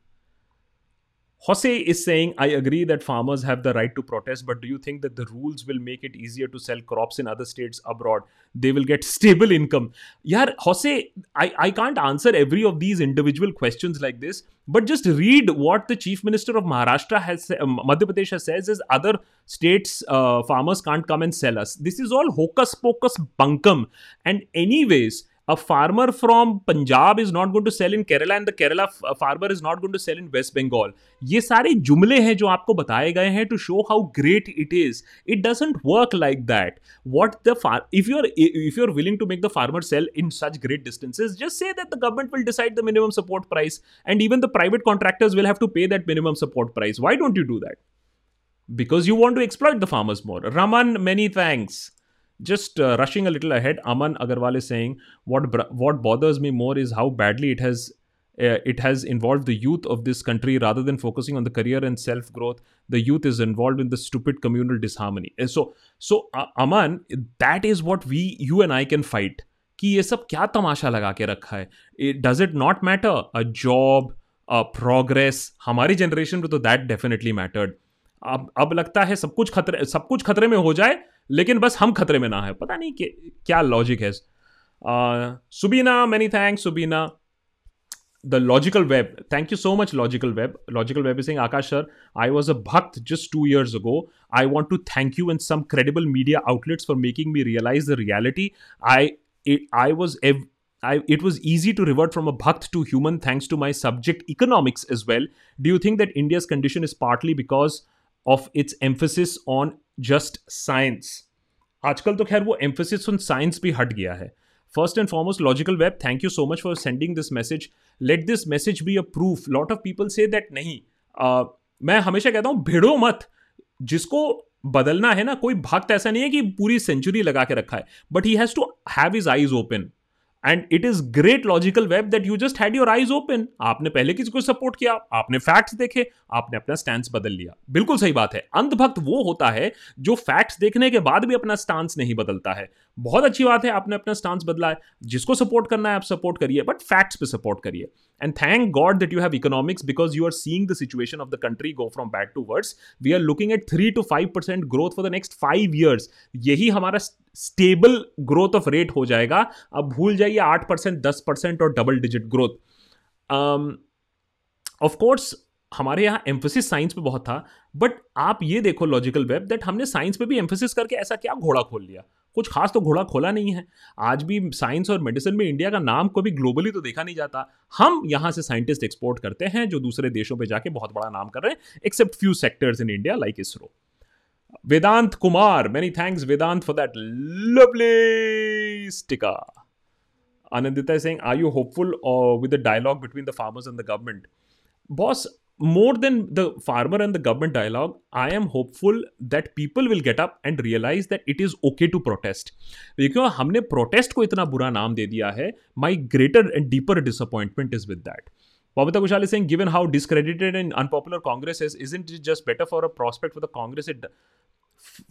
Jose is saying, I agree that farmers have the right to protest, but do you think that the rules will make it easier to sell crops in other states abroad? They will get stable income. Yeah, Jose, I, I can't answer every of these individual questions like this, but just read what the chief minister of Maharashtra has, um, Madhya Pradesh says is other states uh, farmers can't come and sell us. This is all hocus pocus bunkum. And anyways, a farmer from Punjab is not going to sell in Kerala and the Kerala farmer is not going to sell in West Bengal. ये सारे जुमले हैं जो आपको बताए गए हैं to show how great it is. It doesn't work like that. What the far if you're if you're willing to make the farmer sell in such great distances, just say that the government will decide the minimum support price and even the private contractors will have to pay that minimum support price. Why don't you do that? Because you want to exploit the farmers more. Raman, many thanks. Just uh, rushing a little ahead aman agarwal is saying what what bothers me more is how badly it has uh, it has involved the youth of this country rather than focusing on the career and self growth the youth is involved in the stupid communal disharmony uh, so so uh, aman that is what we you and i can fight कि ये सब क्या तमाशा लगा के रखा है does it not matter a job a progress हमारी generation में तो दैट डेफिनेटली मैटर्ड अब अब लगता है सब कुछ खतरे सब कुछ खतरे में हो जाए लेकिन बस हम खतरे में ना है। पता नहीं कि क्या लॉजिक है Subina many thanks Subina. The logical web thank you so much logical web logical web Singh Akash sir I was a bhakt just two years ago I want to thank you in some credible media outlets for making me realise the reality I I was एव I it was easy to revert from a bhakt to human thanks to my subject economics is well do you think that India's condition is partly because of its emphasis on just science आजकल तो खैर वो emphasis on science भी हट गया है। First and foremost logical web thank you so much for sending this message let this message be a proof lot of people say that नहीं। uh, मैं हमेशा कहता हूँ भिड़ो मत। जिसको बदलना है ना कोई भक्त ऐसा नहीं है कि पूरी सेंचुरी लगा के रखा है। But he has to have his eyes open and it is great logical web that you just had your eyes open आपने पहले किसी को सपोर्ट किया, आपने फैक्ट्स देखे, आपने अपना स्टैंड बदल लिया। बिल्कुल सही बात है। अंधभक्त वो होता है जो फैक्ट्स देखने के बाद भी अपना स्टांस नहीं बदलता है। बहुत अच्छी बात है, आपने अपना स्टांस बदला है। जिसको सपोर्ट करना है, आप सपोर्ट करिए बट फैक्ट्स पे सपोर्ट करिए। And thank God that you have economics because you are seeing the situation of the country go from bad to worse we are looking at three to five percent growth for the next five years यही हमारा stable growth of rate हो जाएगा। अब भूल जाइए आठ percent दस percent और डबल डिजिट ग्रोथ ऑफकोर्स हमारे यहाँ एम्फोसिस साइंस पे बहुत था बट आप ये देखो लॉजिकल वेब दैट हमने साइंस पे भी एम्फोसिस करके ऐसा क्या घोड़ा खोल लिया। कुछ खास तो घोड़ा खोला नहीं है। आज भी साइंस और मेडिसिन में इंडिया का नाम कभी ग्लोबली तो देखा नहीं जाता। हम यहाँ से साइंटिस्ट एक्सपोर्ट करते हैं, जो दूसरे देशों पर जाके बहुत बड़ा नाम कर रहे हैं except few sectors in India like ISRO Vedant Kumar many thanks Vedant for that lovely Anandita Singh are you hopeful with the dialogue between the farmers and the government boss more than the farmer and the government dialogue, I am hopeful that people will get up and realize that it is okay to protest. Because हमने protest को इतना बुरा नाम दे दिया है, my greater and deeper disappointment is with that. Pavita Kushal is saying, given how discredited and unpopular Congress is, isn't it just better for a prospect for the Congress? It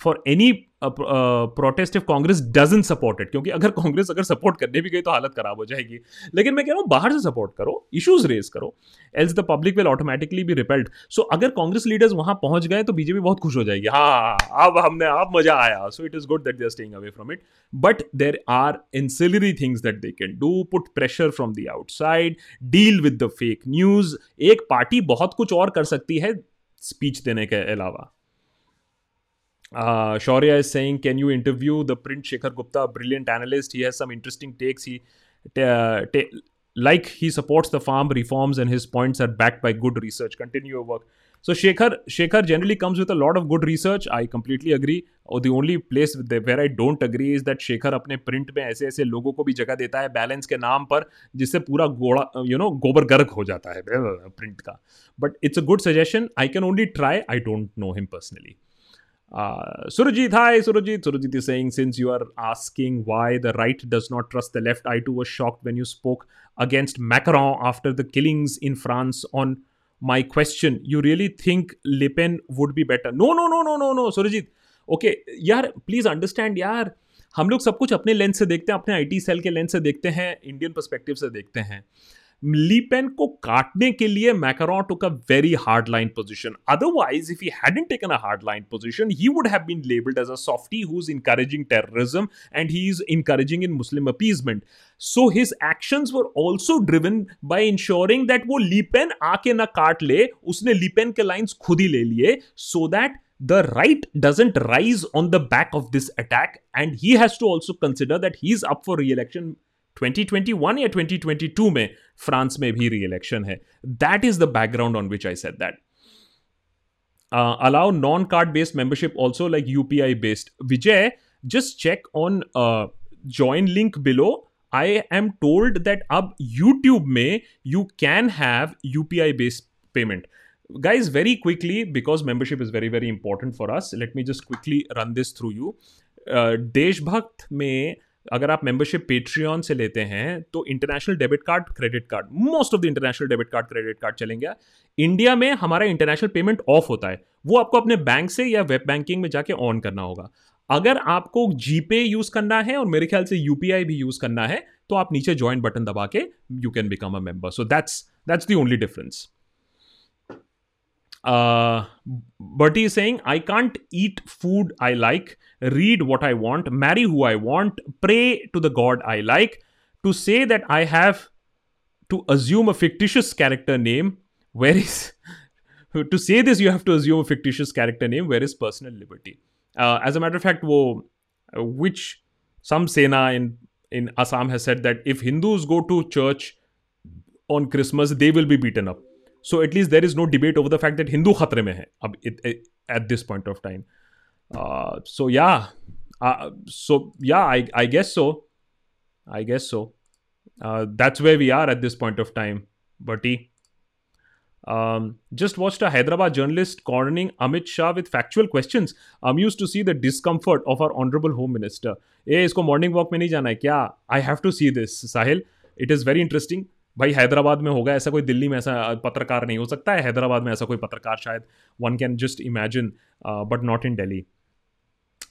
for any protest if Congress doesn't support it क्योंकि अगर कांग्रेस अगर support करने भी गई तो हालत खराब हो जाएगी। लेकिन मैं कह रहा हूँ, बाहर से सपोर्ट करो इश्यूज़ रेज करो else the public will automatically be repelled so अगर कांग्रेस लीडर्स वहाँ पहुँच गए तो बीजेपी बहुत खुश हो जाएगी। हाँ अब हमने, अब मज़ा आया। So it is good that they are staying away from it but there are ancillary things that they can do put pressure from the outside deal with the fake news एक पार्टी बहुत कुछ और कर सकती है speech देने के अलावा। Uh, Shaurya is saying, can you interview the print Shekhar Gupta, brilliant analyst? He has some interesting takes. He, uh, t- like he supports the farm reforms and his points are backed by good research. Continue your work. So Shekhar, Shekhar generally comes with a lot of good research. I completely agree. और the only place where I don't agree is that Shekhar अपने print में ऐसे ऐसे लोगों को भी जगह देता है बैलेंस के नाम पर जिससे पूरा गोड़ा यू नो गोबर गर्क हो जाता है प्रिंट का but it's a good suggestion I can only try I don't know him personally Uh, Surajit, hi Surajit. Surajit is saying, since you are asking why the right does not trust the left, I too was shocked when you spoke against Macron after the killings in France on my question. You really think Le Pen would be better? No, no, no, no, no, no, Surajit. Okay okay, यार please understand यार हम लोग सब कुछ अपने lens से देखते हैं अपने आईटी सेल के लेंस से देखते हैं इंडियन पर्सपेक्टिव से देखते हैं लीपेन को काटने के लिए Macron took a very hard line position otherwise if he hadn't taken a hard line position he would have been labelled as a softie who is encouraging terrorism and he is encouraging in Muslim appeasement so his actions were also driven by ensuring that वो Le Pen आके ना काट ले, उसने Le Pen के lines खुद ही ले लिए so that the right doesn't rise on the back of this attack and he has to also consider that he's up for re-election 2021 या 2022 में फ्रांस में भी री इलेक्शन है that is the background on which I set that allow non card based membership also like UPI based Vijay just check on join link below I am told that अब YouTube में you can have UPI based payment very quickly because membership is very very important for us let me just quickly run this through you. Uh, deshbhakt में अगर आप membership Patreon से लेते हैं तो international debit card credit card most of the international debit card credit card चलेंगे। India में हमारा इंटरनेशनल पेमेंट ऑफ़ होता है। वो आपको अपने बैंक से या वेब बैंकिंग में जाके ऑन करना होगा। अगर आपको जीपे यूज़ करना है और मेरे ख्याल से यूपीआई भी यूज़ करना है तो आप नीचे ज्वाइन बटन दबा के you can become a member so that's that's the only difference Uh, Bertie is saying, I can't eat food I like, read what I want, marry who I want, pray to the God I like. To say that I have to assume a fictitious character name, where is. to say this, you have to assume a fictitious character name, where is personal liberty? Uh, as a matter of fact, wo, which some Sena in, in Assam has said that if Hindus go to church on Christmas, they will be beaten up. So at least there is no debate over the fact that Hindu khatre mein hai it, it, at this point of time. Uh, so yeah, uh, so yeah, I, I guess so. I guess so. Uh, that's where we are at this point of time, Bertie. Um, just watched a Hyderabad journalist cornering Amit Shah with factual questions. Amused to see the discomfort of our honorable home minister. ए इसको morning walk में नहीं जाना है क्या I have to see this Sahil it is very interesting भाई हैदराबाद में होगा ऐसा कोई दिल्ली में ऐसा पत्रकार नहीं हो सकता है हैदराबाद में ऐसा कोई पत्रकार शायद one can just imagine but not in daily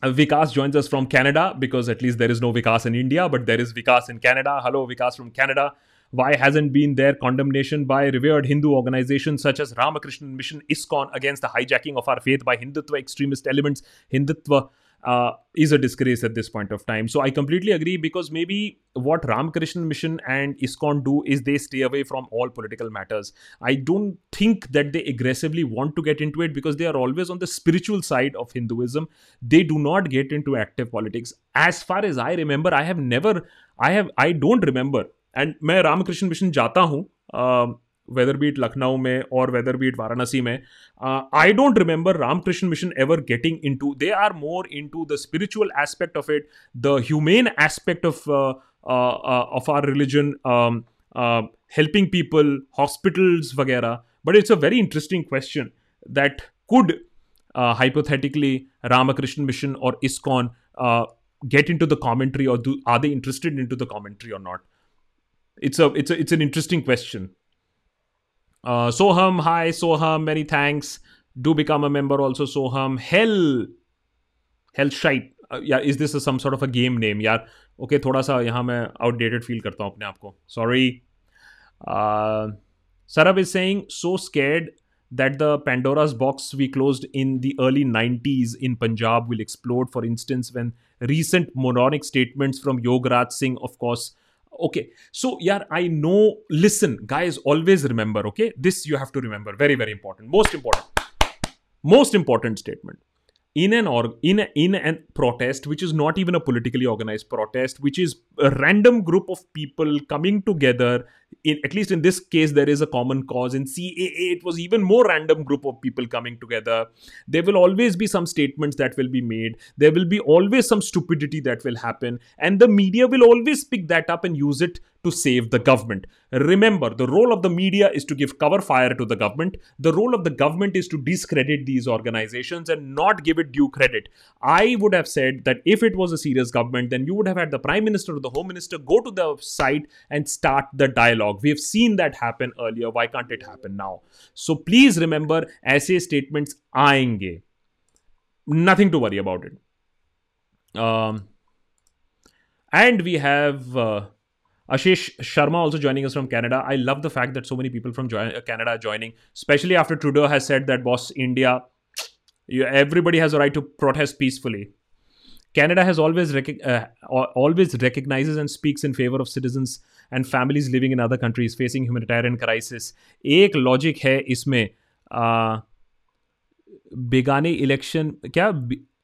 Vikas joins us from Canada because at least there is no Vikas in India, but there is Vikas in Canada. Hello, Vikas from Canada. Why hasn't been there condemnation by revered Hindu organizations such as Ramakrishna Mission ISKCON against the hijacking of our faith by Hindutva extremist elements? Hindutva uh, is a disgrace at this point of time. So I completely agree because maybe what Ramakrishna Mission and ISKCON do is they stay away from all political matters. I don't think that they aggressively want to get into it because they are always on the spiritual side of Hinduism. They do not get into active politics. As far as I remember, I have never, I have, I don't remember. And मैं Ramakrishna mission जाता हूँ weather be it Lucknow में और weather be it Varanasi में I don't remember Ramakrishna Mission ever getting into they are more into the spiritual aspect of it the humane aspect of of our religion helping people hospitals वगैरह but it's a very interesting question that could hypothetically Ramakrishna Mission or ISKCON get into the commentary or are they interested into the commentary or not it's it's it's an interesting question Uh, Soham, hi Soham, many thanks. Do become a member also, Soham. Hell, hell shite. Uh, yeah, is this a, some sort of a game name? यार okay okay, थोड़ा सा यहाँ मैं outdated feel करता हूँ अपने आप को sorry Sarab is saying so scared that the Pandora's box we closed in the early 90s in Punjab will explode. For instance, when recent moronic statements from Yogaraj Singh, of course, okay. So yeah i know listen guys always remember okay? This you have to remember. Very very important. Most important. Most important statement. In an or in a, in an protest which is not even a politically organized protest which is a random group of people coming together in at least in this case there is a common cause in caa it was even more random group of people coming together there will always be some statements that will be made there will be always some stupidity that will happen and the media will always pick that up and use it to save the government. Remember, the role of the media is to give cover fire to the government. The role of the government is to discredit these organizations and not give it due credit. I would have said that if it was a serious government, then you would have had the prime minister or the home minister go to the site and start the dialogue dialogue. We have seen that happen earlier. Why can't it happen now? So please remember, essay statements aayenge. Nothing to worry about it. Um, and we have uh, Ashish Sharma also joining us from Canada. I love the fact that so many people from jo- uh, Canada are joining, especially after Trudeau has said that, boss, India, you, everybody has a right to protest peacefully. Canada has always rec- uh, always recognizes and speaks in favor of citizens and families living in other countries facing humanitarian crisis. एक logic है इसमें बेगाने election क्या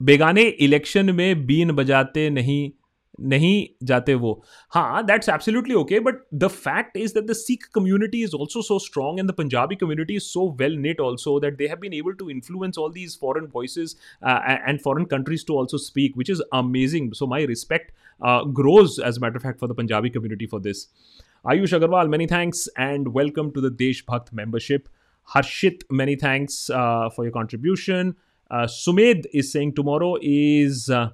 बेगाने election में बीन बजाते नहीं नहीं जाते वो हाँ that's absolutely okay but the fact is that the Sikh community is also so strong and the Punjabi community is so well knit also that they have been able to influence all these foreign voices and foreign countries to also speak which is amazing so my respect grows as a matter of fact for the Punjabi community for this. Ayush Agarwal, many thanks and welcome to the Desh Bhakt membership. Harshit, many thanks uh, for your contribution. Uh, Sumedh is saying tomorrow is uh,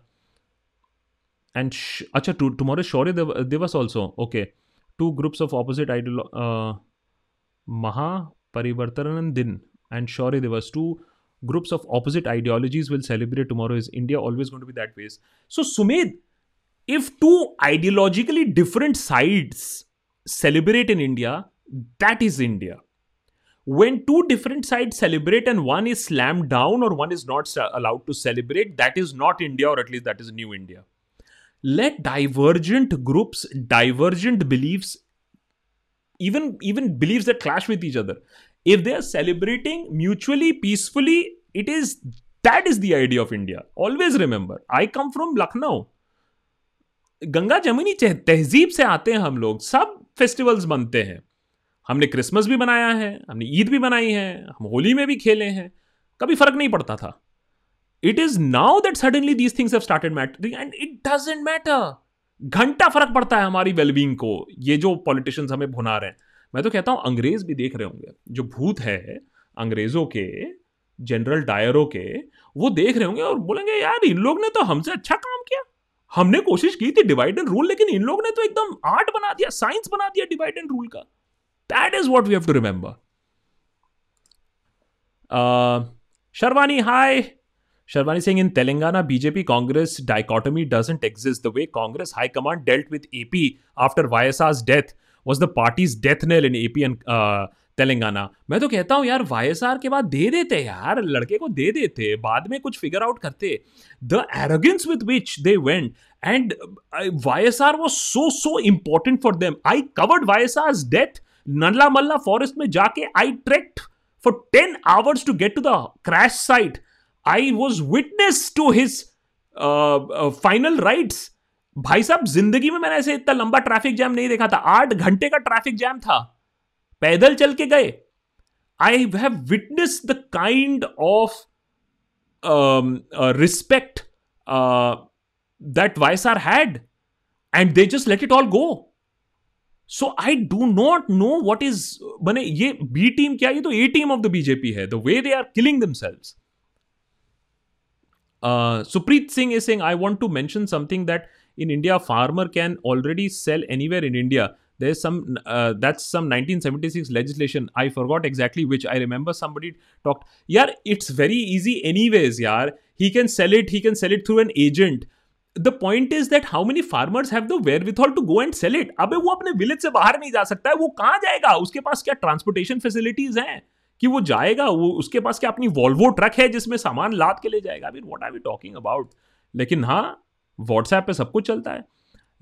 and sh- acha, to, tomorrow Shaurya Div- Divas also. Okay. Two groups of opposite ideolo- uh, Maha Parivartanan Din and Shaurya Divas. Two groups of opposite ideologies will celebrate tomorrow. Is India always going to be that way? So, Sumedh, if two ideologically different sides celebrate in India, that is India. When two different sides celebrate and one is slammed down or one is not allowed to celebrate, that is not India, or at least that is new India let divergent groups divergent beliefs even even beliefs that clash with each other if they are celebrating mutually peacefully it is that is the idea of india always remember i come from lucknow Ganga जमुनी तहजीब से आते हैं हम लोग सब festivals बनते हैं हमने क्रिसमस भी बनाया है हमने ईद भी बनाई है हम होली में भी खेले हैं कभी फ़र्क नहीं पड़ता था it is now that suddenly these things have started mattering and it doesn't matter घंटा फ़र्क पड़ता है हमारी वेलबींग को। ये जो पॉलिटिशियंस हमें भुना रहे हैं। मैं तो कहता हूँ, अंग्रेज़ भी देख रहे होंगे। जो भूत है, अंग्रेज़ों के जनरल डायरों के, वो देख रहे होंगे और बोलेंगे, यार, इन लोग ने तो हमसे अच्छा काम किया। हमने कोशिश की थी डिवाइड एंड रूल लेकिन इन लोग ने तो एकदम आर्ट बना दिया साइंस बना दिया डिवाइड एंड रूल का। That is what we have to remember Sharvani hi Sharvani Singh in Telangana BJP Congress dichotomy doesn't exist the way Congress high command dealt with AP after YS's death was the party's death knell in AP and Telangana मैं तो कहता हूँ, यार Y S R के बाद दे देते यार, लड़के को दे देते, बाद में कुछ फिगर आउट करते। The arrogance with which they went and Y S R was so so important for them I covered Y S R death Nallamala forest में जाके I trekked for ten hours to get to the crash site I was witness to his final rites भाई साहब, ज़िंदगी में मैंने ऐसे इतना लंबा ट्रैफ़िक जैम नहीं देखा था। आठ घंटे का ट्रैफ़िक जैम था। पैदल चल के गए। I have witness the kind of respect that YS R had and they just let it all go so I do not know what is बने, ये बी टीम क्या ये तो A team of the BJP है। The way they are killing themselves Supreet Singh is Singh I want to mention something that in India farmer can already sell anywhere in India there some that's some nineteen seventy six legislation I forgot exactly which I remember somebody talk यार it's very easy anyways यार he can sell it he can sell it through an agent the point is that how many farmers have the wherewithal to go and sell it अब वो अपने village से बाहर नहीं जा सकता है, वो कहाँ जाएगा? उसके पास क्या ट्रांसपोर्टेशन फैसिलिटीज़ हैं? कि वो जाएगा, वो उसके पास क्या अपनी वॉल्वो ट्रक है जिसमें सामान लाद के ले जाएगा? I what are we talking about लेकिन हाँ व्हाट्सएप पे सब कुछ चलता है।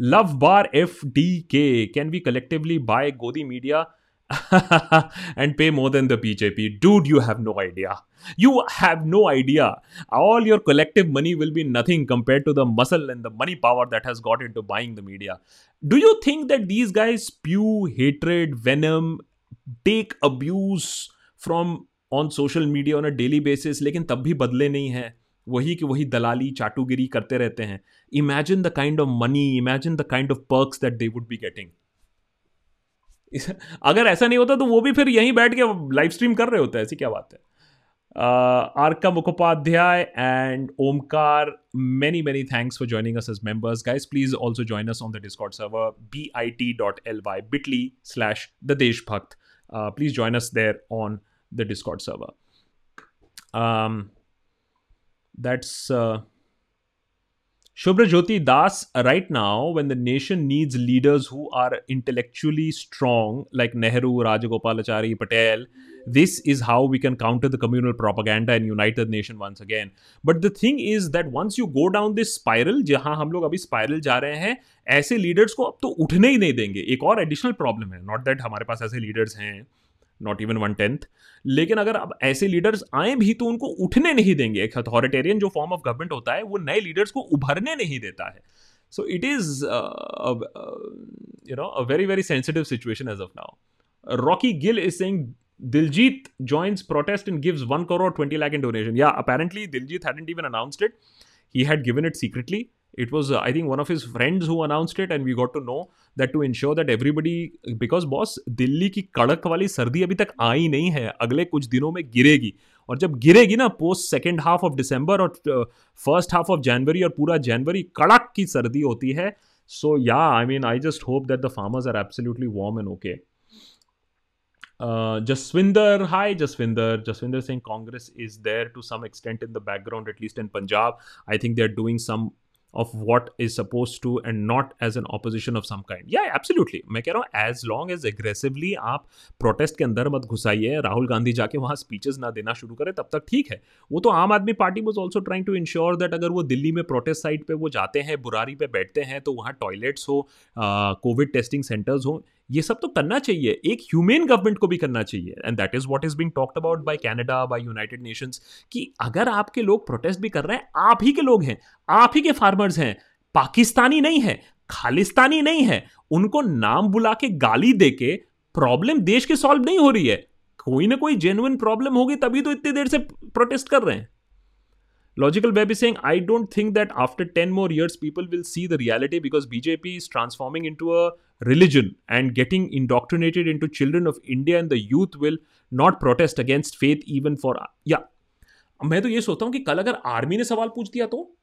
Lov Brar F D K can be collectively by गोदी media and pay more than the BJP dude you have no idea you have no idea all your collective money will be nothing compare to the muscle and the money power that has got into buying the media do you think that these guys spew hatred venom take abuse from on social media on a daily basis लेकिन तब भी बदले नहीं हैं वही कि वही दलाली चाटुगिरी करते रहते हैं imagine the kind of money imagine the kind of perks that they would be getting अगर ऐसा नहीं होता तो वो भी फिर यहीं बैठ के लाइव स्ट्रीम कर रहे होते हैं ऐसी क्या बात है Arka Mukhopadhyay and Omkar many many thanks for joining us as members guys please also join us on the discord server B I T dot L Y bitly slash the Deshbhakt please the Discord server. Um, that's uh, Shubhra Jyoti Das, right now, when the nation needs leaders who are intellectually strong, like Nehru, Rajagopalachari, Patel, this is how we can counter the communal propaganda and unite the nation once again. But the thing is that once you go down this spiral, जहाँ हम लोग अभी spiral जा रहे हैं ऐसे leaders को अब तो उठने ही नहीं देंगे एक और एडिशनल प्रॉब्लम है नॉट दैट हमारे पास ऐसे लीडर्स हैं नॉट इवन वन टेंथ लेकिन अगर अब ऐसे लीडर्स आए भी तो उनको उठने नहीं देंगे एक अथॉरिटेरियन जो फॉर्म ऑफ़ गवर्नमेंट होता है वो नए लीडर्स को उभरने नहीं देता है so it is you know a very very sensitive situation as of now Rocky Gill is saying Diljit joins protest and gives 1 crore 20 lakh in donation. Yeah, apparently Diljit hadn't even announced it. He had given it secretly. it was uh, i think one of his friends who announced it and we got to know that to ensure that everybody because boss delhi ki kadak wali sardi abhi tak aayi nahi hai agle kuch dino mein giregi और जब गिरेगी ना post second half of December और first half of जनवरी और पूरा जनवरी कड़क की सर्दी होती है। So yeah I mean I just hope that the farmers are absolutely warm and okay Jaswinder hi Jaswinder Jaswinder Singh Congress is there to some extent in the background at least in Punjab I think they are doing some of what is supposed to and not as an opposition of some kind. Yeah, absolutely. मैं कह रहा हूँ as long as aggressively आप protest के अंदर मत घुसाइए राहुल गांधी जाके वहाँ speeches ना देना शुरू करें तब तक ठीक है वो तो Aam Aadmi Party was also trying to ensure that अगर वो दिल्ली में protest site पे वो जाते हैं बुरारी पे बैठते हैं तो वहाँ टॉयलेट्स हो कोविड टेस्टिंग सेंटर्स हो ये सब तो करना चाहिए। एक ह्यूमेन गवर्नमेंट को भी करना चाहिए। And that is what is being talked about by Canada by United Nations कि अगर आपके लोग प्रोटेस्ट भी कर रहे हैं आप ही के लोग हैं आप ही के फार्मर्स हैं पाकिस्तानी नहीं है खालिस्तानी नहीं है उनको नाम बुला के गाली दे के प्रॉब्लम देश के सॉल्व नहीं हो रही है। कोई ना कोई जेन्युइन प्रॉब्लम होगी तभी तो इतनी देर से प्रोटेस्ट कर रहे हैं। Logical Web is saying, I don't think that after 10 more years, people will see the reality because BJP is transforming into a religion and getting indoctrinated into children of India and the youth will not protest against faith even for. Yeah. मैं तो ये सोचता हूँ कि कल अगर army ने सवाल पूछ दिया तो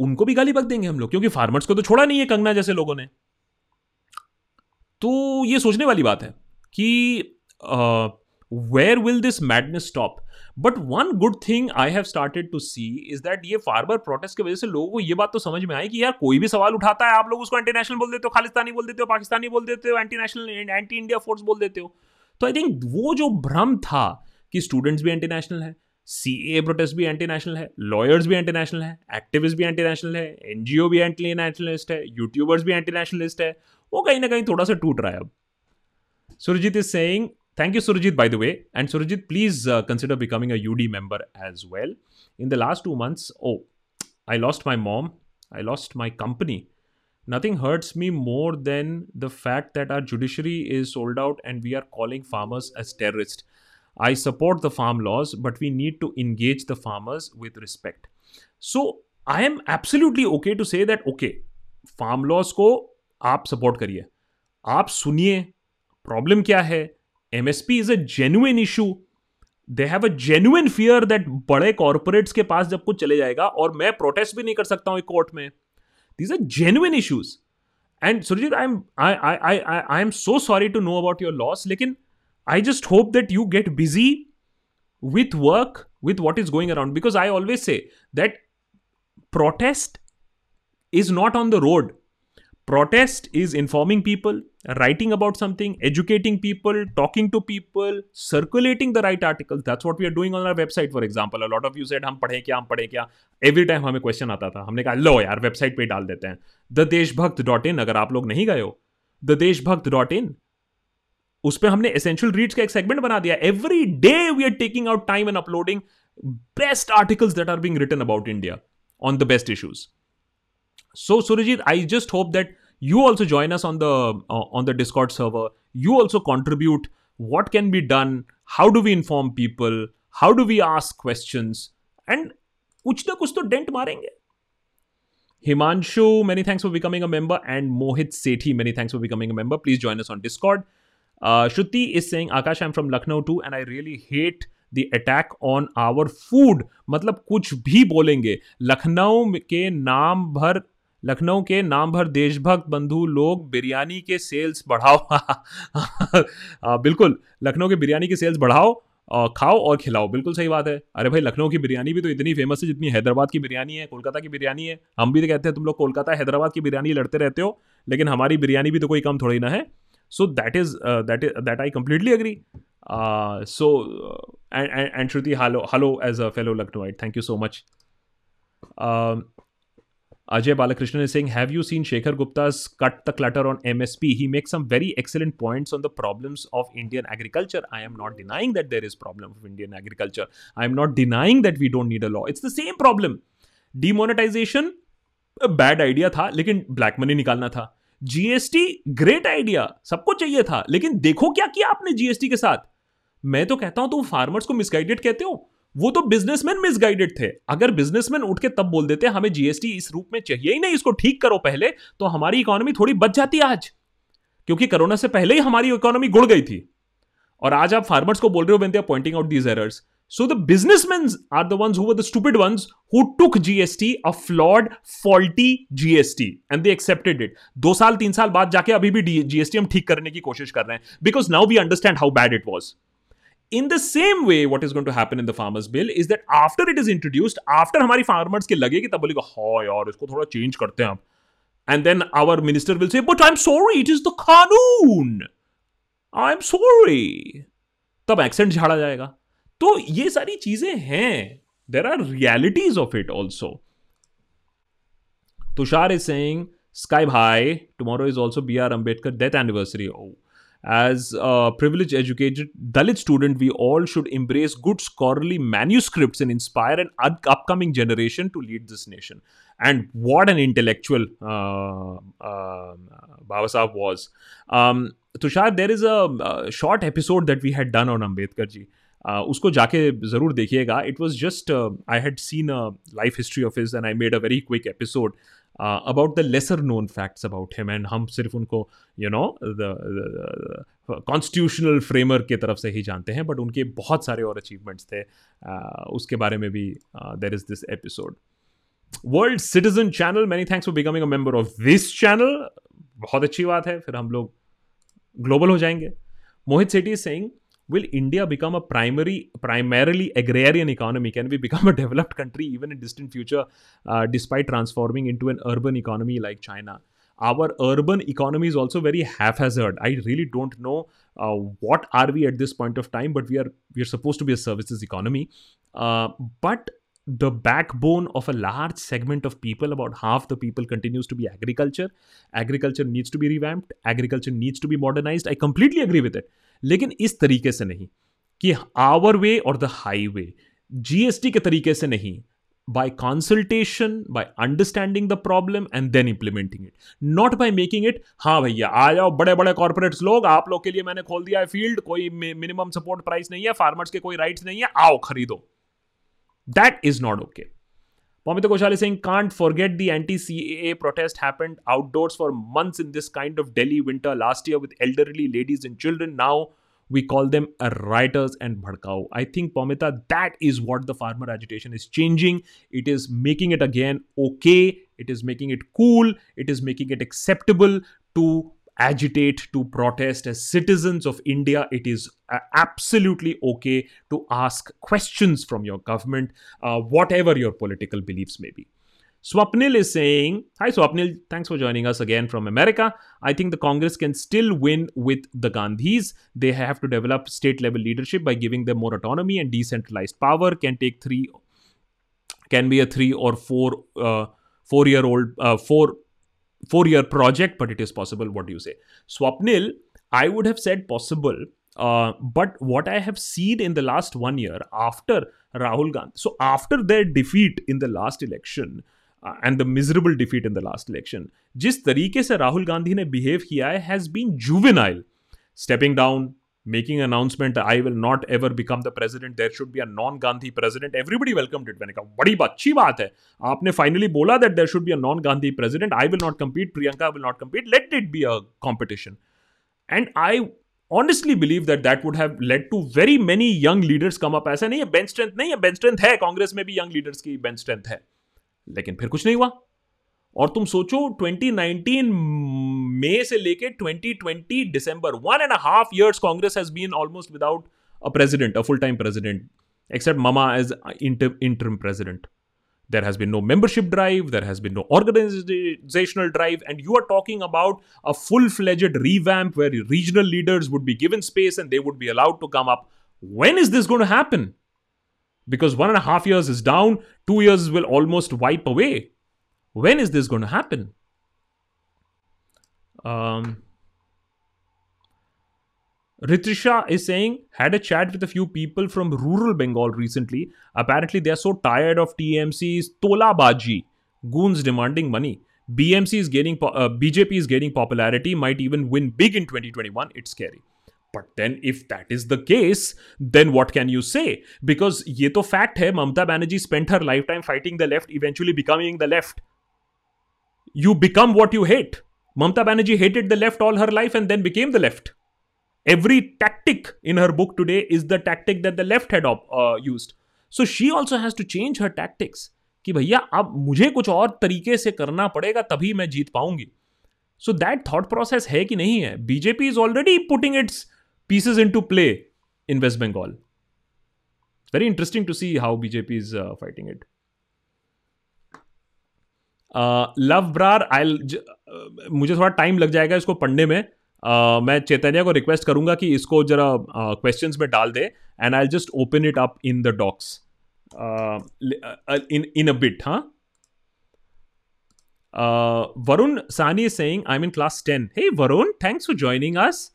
उनको भी गाली बक देंगे हम लोग क्योंकि फार्मर्स को तो छोड़ा नहीं है कंगना जैसे लोगों ने तो ये सोचने वाली बात है कि where will this madness stop but one good thing I have started to see is that ये फार्मर प्रोटेस्ट की वजह से लोगों को ये बात तो समझ में आई कि यार कोई भी सवाल उठाता है, आप लोग उसको एंटी नेशनल बोल देते हो, खालिस्तानी बोल देते हो, पाकिस्तानी बोल देते हो anti national anti India force बोल देते हो। तो आई थिंक वो जो भ्रम था कि स्टूडेंट्स भी एंटी नेशनल है सी ए प्रोटेस्ट भी एंटी नेशनल है लॉयर्स भी एंटी नेशनल है एक्टिविस्ट भी एंटी नेशनल है एनजीओ भी एंटी नेशनलिस्ट है यूट्यूबर्स भी एंटी नेशनलिस्ट है, वो कहीं ना कहीं थोड़ा सा टूट रहा है अब। Surajit is saying Thank you, Surajit, by the way. And Surajit, please uh, consider becoming a UD member as well. In the last two months, oh, I lost my mom, I lost my company. Nothing hurts me more than the fact that our judiciary is sold out and we are calling farmers as terrorists. I support the farm laws, but we need to engage the farmers with respect. So I am absolutely okay to say that okay, farm laws को आप support करिए आप सुनिए problem क्या है MSP is a genuine issue they have a genuine fear that बड़े corporates के पास जब कुछ चले जाएगा और मैं प्रोटेस्ट भी नहीं कर सकता हूँ एक कोर्ट में। These are genuine issues and Surajit I am I I I am so sorry to know about your loss लेकिन I just hope that you get busy with work, with what is going around. Because i always say that protest is not on the road. Protest is informing people, writing about something, educating people, talking to people, circulating the right articles. That's what we are doing on our website, for example. A lot of you said, हम पढ़े क्या, हम पढ़े क्या? Every time हमें question आता था। हमने कहा, लो यार वेबसाइट पे डाल देते हैं. द देशभक्त डॉट इन अगर आप लोग नहीं गए हो द देशभक्त डॉट इन उस पर हमने एसेंशियल रीड्स का एक सेगमेंट बना दिया। Every day we are taking out time and uploading best articles that are being written about India on the best issues so surajit i just hope that you also join us on the uh, on the discord server you also contribute what can be done how do we inform people how do we ask questions and कुछ ना कुछ तो dent मारेंगे Himanshu, many thanks for becoming a member. And Mohit Sethi, many thanks for becoming a member. Please join us on Discord. Uh, Shruti is saying, Akash, I'm from Lucknow too, and I really hate the attack on our food. मतलब कुछ भी बोलेंगे लखनऊ के नाम भर लखनऊ के नाम भर देशभक्त बंधु लोग बिरयानी के सेल्स बढ़ाओ। बिल्कुल, लखनऊ के बिरयानी के सेल्स बढ़ाओ खाओ और खिलाओ। बिल्कुल सही बात है। अरे भाई, लखनऊ की बिरयानी भी तो इतनी फ़ेमस है जितनी हैदराबाद की बिरयानी है, कोलकाता की बिरयानी है। हम भी तो कहते हैं, तुम लोग कोलकाता, हैदराबाद की बिरयानी लड़ते रहते हो, लेकिन हमारी बिरयानी भी तो कोई कम थोड़ी ना है। So that is that is that I completely agree so and Shruti hello hello as a fellow Lucknow thank you so much Ajay Balakrishnan Singh have you seen Shekhar Gupta cut the clutter on M S P he make some very excellent points on the problems of Indian agriculture I am not denying that there is problem of Indian agriculture I am not denying that we don't need a law it's the same problem demonetisation bad idea था, लेकिन black money निकालना था. GST great idea सबको चाहिए था. लेकिन देखो क्या किया आपने जीएसटी के साथ? मैं तो कहता हूँ, तुम फार्मर्स को मिसगाइडेड कहते हो. वो तो बिजनेसमैन मिसगाइडेड थे। अगर बिजनेसमैन उठ के तब बोल देते हमें जीएसटी इस रूप में चाहिए ही नहीं इसको ठीक करो पहले तो हमारी इकोनॉमी थोड़ी बच जाती आज। क्योंकि कोरोना से पहले ही हमारी इकोनॉमी गुड़ गई थी। और आज आप फार्मर्स को बोल रहे हो when they are pointing out these errors So the businessmen are the ones who were the stupid ones who took GST, a flawed, faulty GST. दो साल तीन साल बाद जाके अभी भी GST हम ठीक करने की कोशिश कर रहे हैं। Because now we understand how bad it was. In the same way, what is going to happen in the farmers bill is that after it is introduced, after हमारी farmers के लगे कि तब बोलेगा हाँ यार इसको थोड़ा change करते हैं आप and then our minister will say but I'm sorry it is the कानून I'm sorry तब एक्सेंट झाड़ा जाएगा तो ये सारी चीज़ें हैं there are realities of it also Tushar is saying Sky High tomorrow is also B.R. Ambedkar death anniversary oh as a privileged educated Dalit student, we all should embrace good scholarly manuscripts and inspire an up- upcoming generation to lead this nation. And what an intellectual uh, uh, Baba Sahib was. Um, Tushar, there is a, a, short episode that we had done on Ambedkar ji. Uh, उसको जाके ज़रूर देखिएगा it was just I had seen a life history of his and I made a very quick episode about the lesser known facts about him and हम सिर्फ़ उनको you know constitutional framer के तरफ़ से ही जानते हैं बट उनके बहुत सारे और अचीवमेंट्स थे uh, उसके बारे में भी there is this episode world citizen channel many thanks for becoming a member of this channel बहुत अच्छी बात है फिर हम लोग ग्लोबल हो जाएँगे मोहित सेठी Singh will India become a primary, primarily agrarian economy? Can we become a developed country even in distant future, uh, despite transforming into an urban economy like China? Our urban economy is also very haphazard. I really don't know uh, what are we at this point of time, but we are we are supposed to be a services economy. Uh, but the backbone of a large segment of people, about half the people, continues to be agriculture. Agriculture needs to be revamped. Agriculture needs to be modernized. I completely agree with it. लेकिन इस तरीके से नहीं कि our way or the highway GST के तरीके से नहीं by consultation, by understanding the problem and then implementing it. Not by making it, हाँ भैया आ जाओ बड़े बड़े कॉर्पोरेट्स लोग आप लोग के लिए मैंने खोल दिया है फ़ील्ड कोई मिनिमम सपोर्ट प्राइस नहीं है फार्मर्स के कोई राइट्स नहीं है आओ खरीदो that is not okay Pamita Koshal is saying, can't forget the anti-CAA protest happened outdoors for months in this kind of Delhi winter last year with elderly ladies and children. Now we call them rioters and bhadkao. I think, Pamita, that is what the farmer agitation is changing. It is making it again okay. It is making it cool. It is making it acceptable to agitate, to protest as citizens of India. It is uh, absolutely okay to ask questions from your government, uh, whatever your political beliefs may be. Swapnil is saying, Hi Swapnil, thanks for joining us again from America. I think the Congress can still win with the Gandhis. They have to develop state level leadership by giving them more autonomy and decentralized power. Can take three, can be a three or four, uh, four year old, uh, four, four year project but it is possible what you say Swapnil I would have said possible but what I have seen in the last one year after Rahul Gandhi so after the defeat in the last election and the miserable defeat in the last election जिस तरीके से राहुल गांधी ने behave किया है has been juvenile stepping down making an announcement I will not ever become the president there should be a non Gandhi president everybody welcomed it मैंने कहा बड़ी अच्छी बात है आपने फाइनली बोला that there should be a non Gandhi president I will not compete Priyanka will not compete let it be a competition and I honestly believe that that would have led to very many young leaders come up ऐसा नहीं है bench strength नहीं है bench strength है कांग्रेस में भी young leaders की bench strength है लेकिन फिर कुछ नहीं हुआ और तुम सोचो 2019 मई से लेके 2020 दिसंबर one and half years Congress has been almost without a president, a full time president, except Mama as inter- interim president. There has been no membership drive, there has been no organizational drive, and you are talking about a full fledged revamp where regional leaders would be given space and they would be allowed to come up. When is this going to happen? Because one and a half years is down, two years will almost wipe away. When is this going to happen? Um, Ritrisha is saying, had a chat with a few people from rural Bengal recently. Apparently, they are so tired of TMC's Tola Baji, goons demanding money. BMC is gaining, uh, BJP is gaining popularity, might even win big in 2021. It's scary. But then, if that is the case, then what can you say? Because ye to fact hai, Mamta Banerjee spent her lifetime fighting the left, eventually becoming the left. You become what you hate Mamata Banerjee hated the left all her life and then became the left every tactic in her book today is the tactic that the left had use so she also has to change her tactics कि भैया अब मुझे कुछ और तरीके से करना पड़ेगा तभी मैं जीत पाऊँगी सो दैट थॉट प्रोसेस है कि नहीं है BJP is already putting its pieces into play in West Bengal very interesting to see how BJP is fighting it Lov Brar I मुझे थोड़ा टाइम लग जाएगा इसको पढ़ने में uh, मैं चैतन्य को रिक्वेस्ट करूँगा कि इसको जरा क्वेश्चन uh, में डाल दे and I just open it up in the docs in in a bit हाँ is saying, I'm in class 10. Hey, Varun, thanks for joining us.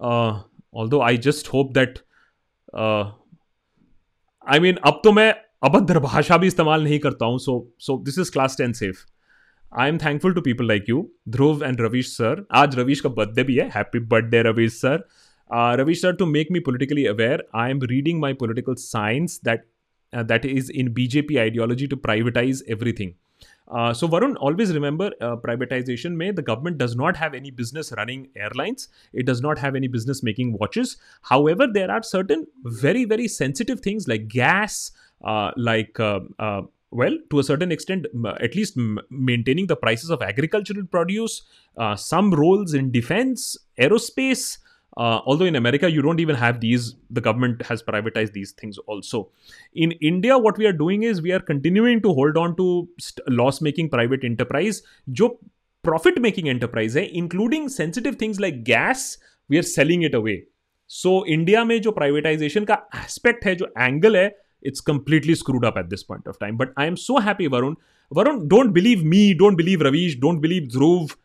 Uh, although I just hope that. Uh, I mean, अब तो मैं अभद्र भाषा भी इस्तेमाल नहीं करता हूँ so so this is class ten safe I am thankful to people like you Dhruv and Ravish sir आज रवीश का बर्थडे भी है happy birthday Ravish sir Ravish sir to make me politically aware I am reading my political science that that is in BJP ideology to privatize everything. Uh, so Varun, always remember uh, privatization may the government does not have any business running airlines. It does not have any business making watches. However, there are certain very very sensitive things like gas, uh, like well, to a certain extent, at least maintaining the prices of agricultural produce, uh, some roles in defense, aerospace. Uh, although in America you don't even have these, the government has privatized these things also. In India, what we are doing is we are continuing to hold on to st- loss-making private enterprise, जो profit-making enterprise है, including sensitive things like gas. We are selling it away. So India में जो privatization का aspect है, जो angle है, it's completely screwed up at this point of time. But I am so happy, Varun. Varun, don't believe me, don't believe Ravish, don't believe Dhruv.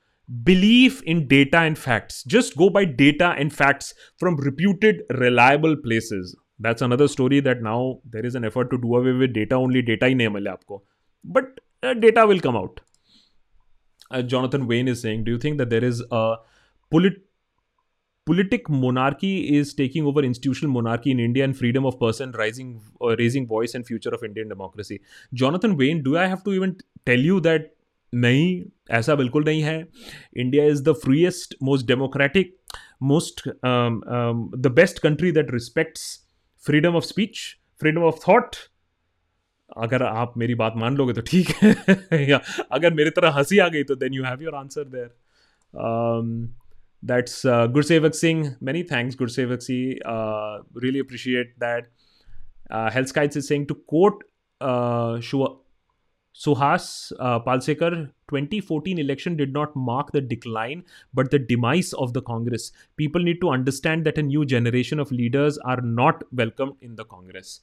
Believe in data and facts. Just go by data and facts from reputed, reliable places. That's another story that now there is an effort to do away with data only. Data ही नहीं मिले आपको. But uh, data will come out. Uh, Jonathan Wayne is saying, do you think that there is a polit- politic monarchy is taking over institutional monarchy in India and freedom of person rising raising voice and future of Indian democracy Jonathan when do I have to even tell you that नहीं, ऐसा बिल्कुल नहीं है। India is the freest most democratic most the best country that respects freedom of speech freedom of thought अगर आप मेरी बात मान लोगे तो ठीक है। या, अगर मेरी तरह हँसी आ गई तो then you have your answer there that's uh, Gursevak Singh. Many thanks, Gursevak Singh. Uh, really appreciate that. Uh, Hellskites is saying to quote uh, Suhas uh, Palsekar 2014 election did not mark the decline but the demise of the Congress. People need to understand that a new generation of leaders are not welcomed in the Congress.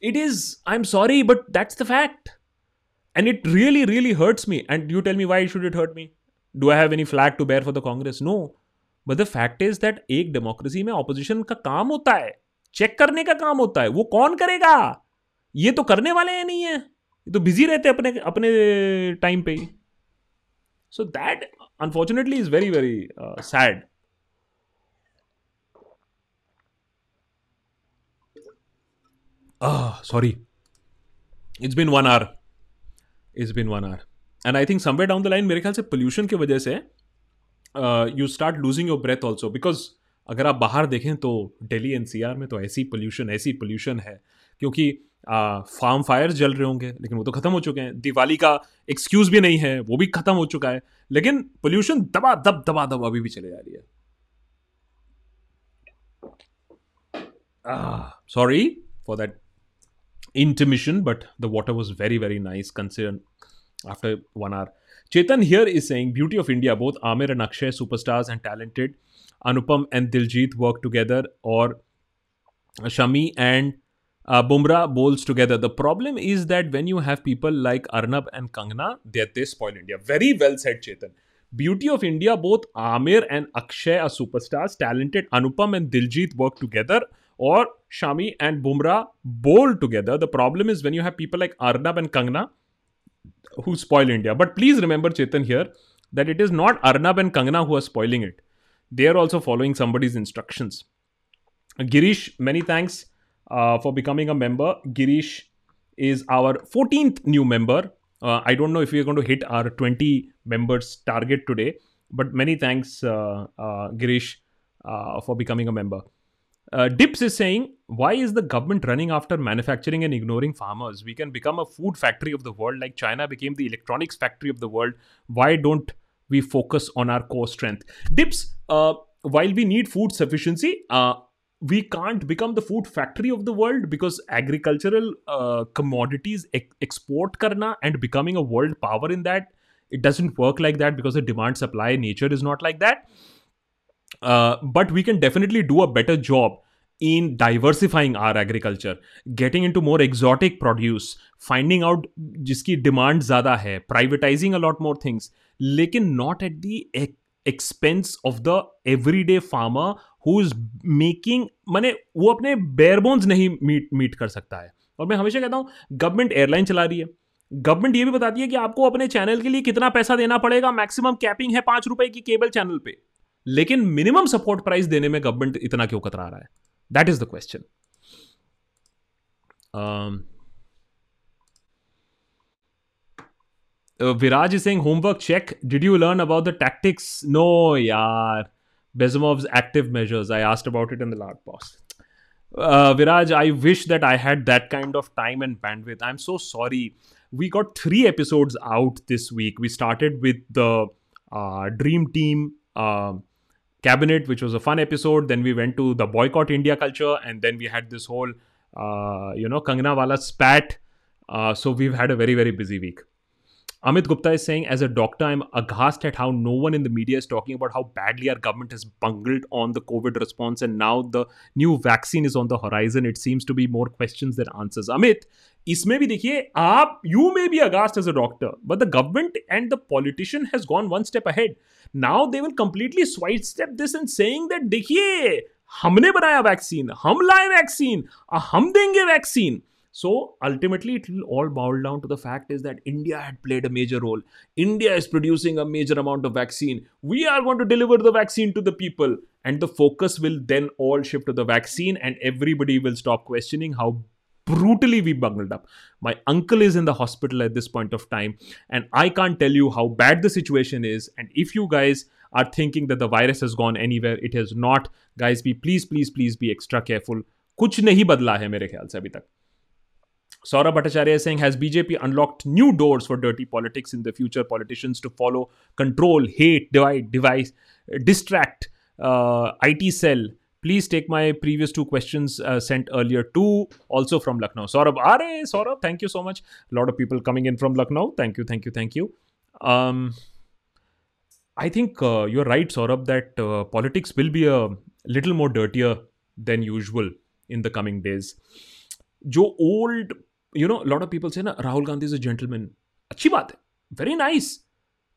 It is, I'm sorry, but that's the fact. And it really, really hurts me. And you tell me why should it hurt me? Do I have any flag to bear for the Congress no but the fact is that एक democracy में opposition का काम होता है। Check करने का काम होता है। वो कौन करेगा? ये तो करने वाले हैं नहीं है। ये तो बिज़ी रहते अपने अपने टाइम पे ही। So that unfortunately is very very sad sorry it's been one hour it's been one hour and I think somewhere down the line मेरे ख्याल से पोल्यूशन की वजह से you start losing your breath also because अगर आप बाहर देखें तो दिल्ली एनसीआर में तो ऐसी पोल्यूशन ऐसी पोल्यूशन है। क्योंकि फार्म फायर जल रहे होंगे लेकिन वो तो ख़त्म हो चुके हैं। दिवाली का एक्सक्यूज़ भी नहीं है वो भी ख़त्म हो चुका है। लेकिन पोल्यूशन दबा दब दबा दब अभी भी चले जा रही है। Sorry for that intermission, but the water was very very nice considering after one hour. Chetan here is saying beauty of India, both Amir and Akshay, superstars and talented. Anupam and Diljit work together, or Shami and uh, Bumrah bowls together. The problem is that when you have people like Arnab and Kangna, they, they spoil India. Very well said, Chetan. Beauty of India, both Amir and Akshay are superstars. Talented Anupam and Diljit work together, or Shami and Bumrah bowl together. The problem is when you have people like Arnab and Kangna who spoil India. But please remember, Chetan, here that it is not Arnab and Kangna who are spoiling it. They are also following somebody's instructions. Girish, many thanks uh, for becoming a member. Girish is our 14th new member. Uh, I don't know if we are going to hit our 20 members target today, but many thanks, uh, uh Girish, uh, for becoming a member. Uh, Dips is saying, why is the government running after manufacturing and ignoring farmers? We can become a food factory of the world like China became the electronics factory of the world. Why don't we focus on our core strength? Dips, uh, while we need food sufficiency, uh, we can't become the food factory of the world because agricultural uh, commodities e- export karna and becoming a world power in that it doesn't work like that because the demand supply nature is not like that but we can definitely do a better job in diversifying our agriculture getting in to more exotic produce finding out जिसकी demand ज़्यादा है privatising a lot more things लेकिन not at the expense of the everyday farmer who is making मैंने वो अपने बेयरबोन्स नहीं meet meet कर सकता है। और मैं हमेशा कहता हूँ गवर्नमेंट एयरलाइन चला रही है। गवर्नमेंट ये भी बताती है कि आपको अपने चैनल के लिए कितना पैसा देना पड़ेगा मैक्सिमम कैपिंग है पाँच रुपए की केबल चैनल पर लेकिन मिनिमम सपोर्ट प्राइस देने में गवर्नमेंट इतना क्यों कतरा रहा है that is the question Viraj is saying homework check. Did you learn about the tactics? No, yaar. Bezumov's active measures. I asked about it in the last post. Uh, Viraj, I wish that I had that kind of time and bandwidth. I'm so sorry. We got three episodes out this week. We started with the uh, Dream Team uh, cabinet, which was a fun episode. Then we went to the boycott India culture, and then we had this whole, uh, you know, Kangna wala spat. Uh, so we've had a very very busy week. Amit Gupta is saying, as a doctor, I'm aghast at how no one in the media is talking about how badly our government has bungled on the COVID response, and now the new vaccine is on the horizon. It seems to be more questions than answers. Amit, इसमें भी देखिए आप you may be aghast as a doctor but the government and the politician has gone one step ahead now they will completely sidestep this and saying that देखिए हमने बनाया vaccine हम लाए vaccine हम देंगे vaccine So ultimately, it will all boil down to the fact is that India had played a major role. India is producing a major amount of vaccine. We are going to deliver the vaccine to the people, and the focus will then all shift to the vaccine, and everybody will stop questioning how brutally we bungled up. My uncle is in the hospital at this point of time, and I can't tell you how bad the situation is. And if you guys are thinking that the virus has gone anywhere, it has not. Guys, be please, please, please be extra careful. कुछ नहीं बदला है मेरे ख्याल से अभी तक Saurabh Bhattacharya is saying, has BJP unlocked new doors for dirty politics in the future? Politicians to follow, control, hate, divide, devise, distract, uh, IT cell, please take my previous two questions uh, sent earlier too also from lucknow saurabh are saurabh thank you so much a lot of people coming in from lucknow thank you thank you thank you um, i think uh, you're right saurabh that uh, politics will be a little more dirtier than usual in the coming days जो old you know lot of people से ना Rahul Gandhi is a gentleman अच्छी बात है. Very nice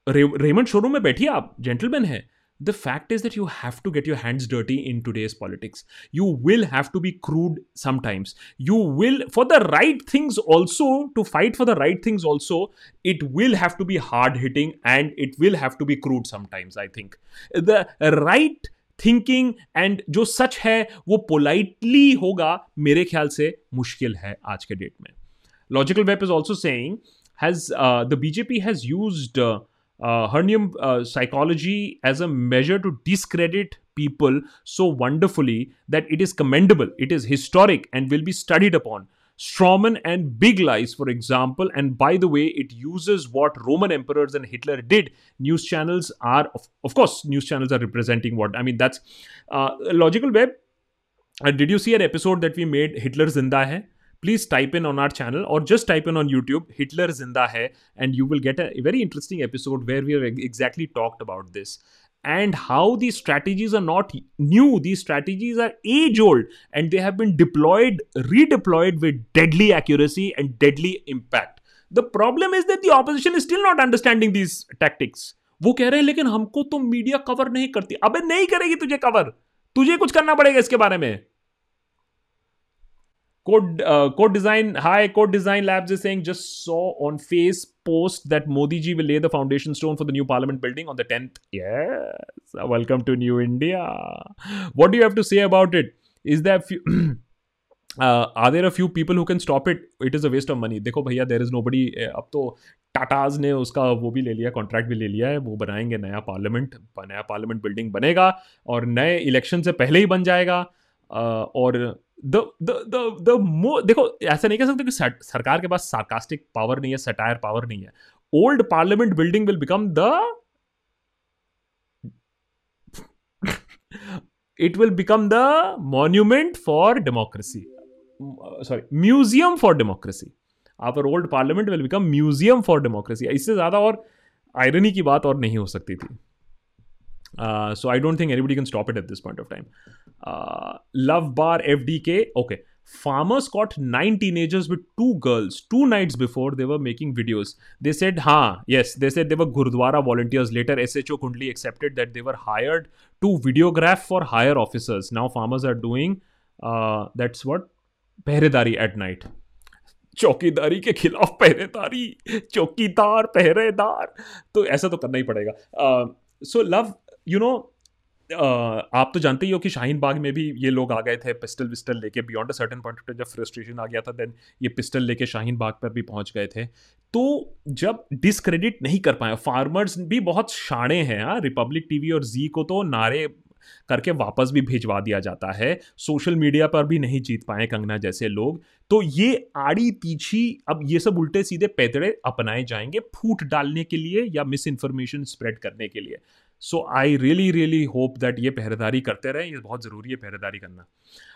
Raymond showroom में बैठिए आप. Gentleman है. The fact is that you have to get your hands dirty in today's politics you will have to be crude sometimes you will for the right things also to fight for the right things also it will have to be hard hitting and it will have to be crude sometimes I think the right thinking and जो सच है, वो politely होगा, मेरे ख्याल से मुश्किल है आज के डेट में. Logical Web is also saying has uh, the BJP has used uh, uh, Hernium uh, psychology as a measure to discredit people so wonderfully that it is commendable, it is historic, and will be studied upon. Strawman and Big Lies, for example, and by the way, it uses what Roman emperors and Hitler did. News channels are, of, of course, news channels are representing what I mean. That's uh, logical web. Uh, did you see an episode that we made, Hitler Zinda Hai? Please type in on our channel और just type in on YouTube Hitler ज़िंदा है and you will get a very interesting episode where we are exactly talked about this and how the strategies are not new the strategies are as old and they have been deployed redeployed with deadly accuracy and deadly impact the problem is that the opposition is still not understanding these tactics वो कह रहे हैं, लेकिन हमको तो media cover नहीं करती. अब नहीं करेगी तुझे कवर तुझे कुछ करना पड़ेगा इसके बारे में. Code uh, Code Design, hi, Code Design Labs is saying just saw on Face post that Modi ji will lay the foundation stone for the new Parliament building on the 10th. Yes, welcome to New India. What do you have to say about it? Is there few, uh, are there a few people who can stop it? It is a waste of money. देखो भैया there is nobody अब तो Tatas ने उसका वो भी ले लिया कॉन्ट्रैक्ट भी ले लिया है वो बनाएँगे नया पार्लियामेंट नया पार्लियामेंट बिल्डिंग बनेगा और नए इलेक्शन से पहले ही बन जाएगा और द द द द मो देखो, ऐसा नहीं कह सकते कि सरकार के पास सार्कास्टिक पावर नहीं है सटायर पावर नहीं है। Old parliament building will become the it will become the monument for democracy sorry museum for democracy our old parliament will become museum for democracy इससे ज़्यादा और आयरनी की बात और नहीं हो सकती थी। Uh, so I don't think anybody can stop it at this point of time. Uh, Love Bar FDK. Okay. Farmers caught nine teenagers with two girls two nights before they were making videos. They said, ha, yes, they said they were Gurdwara volunteers. Later, SHO Kundli accepted that they were hired to videograph for higher officers. Now, farmers are doing uh, that's what? Pehredari at night. चौकीदारी के खिलाफ पहरेदारी चौकीदार पहरेदार तो ऐसा तो करना ही पड़ेगा सो लव यू नो आप तो जानते ही हो कि शाहीन बाग में भी ये लोग आ गए थे, पिस्टल विस्टल लेके beyond a certain point of जब फ्रस्ट्रेशन आ गया था देन ये पिस्टल लेके शाहीन बाग पर भी पहुँच गए थे। तो जब डिसक्रेडिट नहीं कर पाए फार्मर्स भी बहुत शाणे हैं हाँ रिपब्लिक टीवी और जी को तो नारे करके वापस भी भिजवा दिया जाता है। सोशल मीडिया पर भी नहीं जीत पाए कंगना जैसे लोग। तो ये आड़ी पीछी, अब ये सब उल्टे सीधे पैतड़े अपनाए जाएँगे फूट डालने के लिए या मिस इन्फॉर्मेशन स्प्रेड करने के लिए। So I really really hope that ये पहरेदारी करते रहें, ये बहुत ज़रूरी है पहरेदारी करना।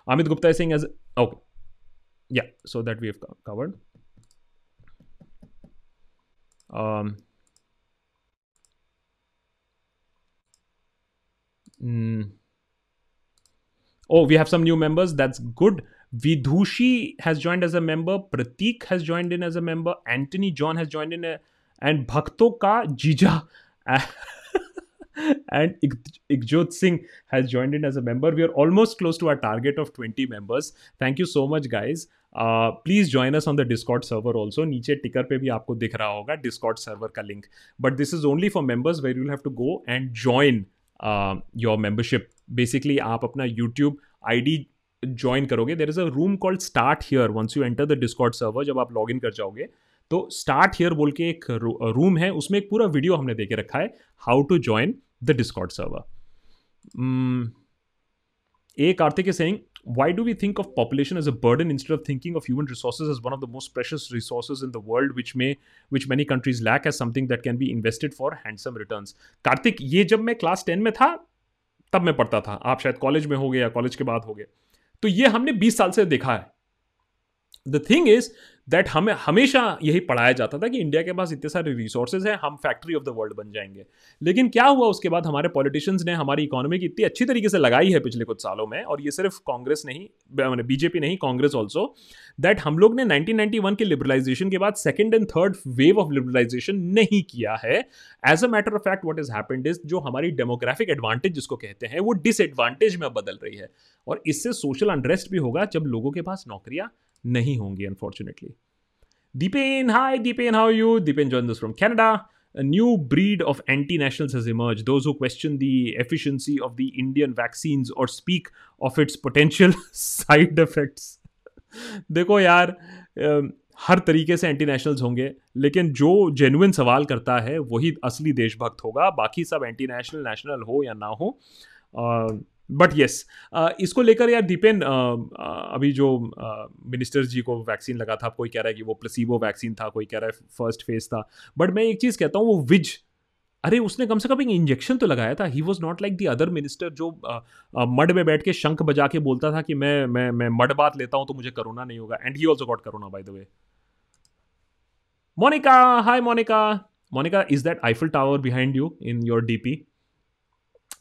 Amit Gupta Singh as okay yeah so that we covered oh we have some new members that's good Vidhushi has joined as a member Prateek has joined in as a member Antony John has joined in and भक्तों का जीजा and Ikjot Singh has joined in as a member. We are almost close to our target of 20 members. Thank you so much, guys. Uh, please join us on the Discord server also. नीचे ticker पे भी आपको दिख रहा होगा Discord server का. But this is only for members where you'll have to go and join uh, your membership. Basically, आप अपना YouTube ID ज्वाइन करोगे there is a room called start here once you enter the Discord server जब आप log in कर जाओगे तो start here बोल के एक रूम है उसमें एक पूरा वीडियो हमने देके रखा है how to join the Discord server. Mm. A. Karthik is saying, why do we think of population as a burden instead of thinking of human resources as one of the most precious resources in the world which may which many countries lack as something that can be invested for handsome returns Kartik ये जब मैं class ten में था तब मैं पढ़ता था आप शायद कॉलेज में हो गए या कॉलेज के बाद हो गए तो ये हमने 20 साल से देखा है द थिंग इज़ दैट हमें हमेशा यही पढ़ाया जाता था कि इंडिया के पास इतने सारे रिसोर्सेज हैं, हम फैक्ट्री ऑफ़ द वर्ल्ड बन जाएँगे। लेकिन क्या हुआ उसके बाद हमारे पॉलिटिशियंस ने हमारी इकोनॉमी की इतनी अच्छी तरीके से लगाई है पिछले कुछ सालों में, और ये सिर्फ़ कांग्रेस नहीं, मैंने बीजेपी नहीं, कांग्रेस ऑल्सो दैट हम लोग ने 1991 के लिबरलाइजेशन के बाद second and third wave of liberalisation नहीं किया है। As a matter of fact what is happened is जो हमारी डेमोग्राफिक एडवांटेज जिसको कहते हैं, वो डिसएडवांटेज में बदल रही है। और इससे सोशल अनरेस्ट भी होगा जब लोगों के पास नौकरियाँ नहीं होंगी unfortunately Deepen, hi Deepen, how are you? Deepen joined us from Canada. A new breed of anti nationals has emerged. Those who question the efficiency of the Indian vaccines or speak of its potential side effects. देखो यार हर तरीके से anti nationals होंगे लेकिन जो genuine सवाल करता है वही असली देशभक्त होगा बाकी सब एंटी नेशनल नेशनल हो या ना हो बट येस uh, इसको लेकर यार दीपेन uh, uh, अभी जो मिनिस्टर जी को वैक्सीन लगा था कोई कह रहा है कि वो प्लसीबो वैक्सीन था कोई कह रहा है फ़र्स्ट फ़ेज़ था। बट मैं एक चीज़ कहता हूँ वो विज अरे उसने कम से कम एक इंजेक्शन तो लगाया था। He was not like the other minister जो मड में बैठ के शंख बजा के बोलता था कि मैं मैं मैं मड बात लेता हूँ तो मुझे कोरोना नहीं होगा। And he also got corona by the way Monica hi Monica. Monica is that Eiffel Tower behind you in your DP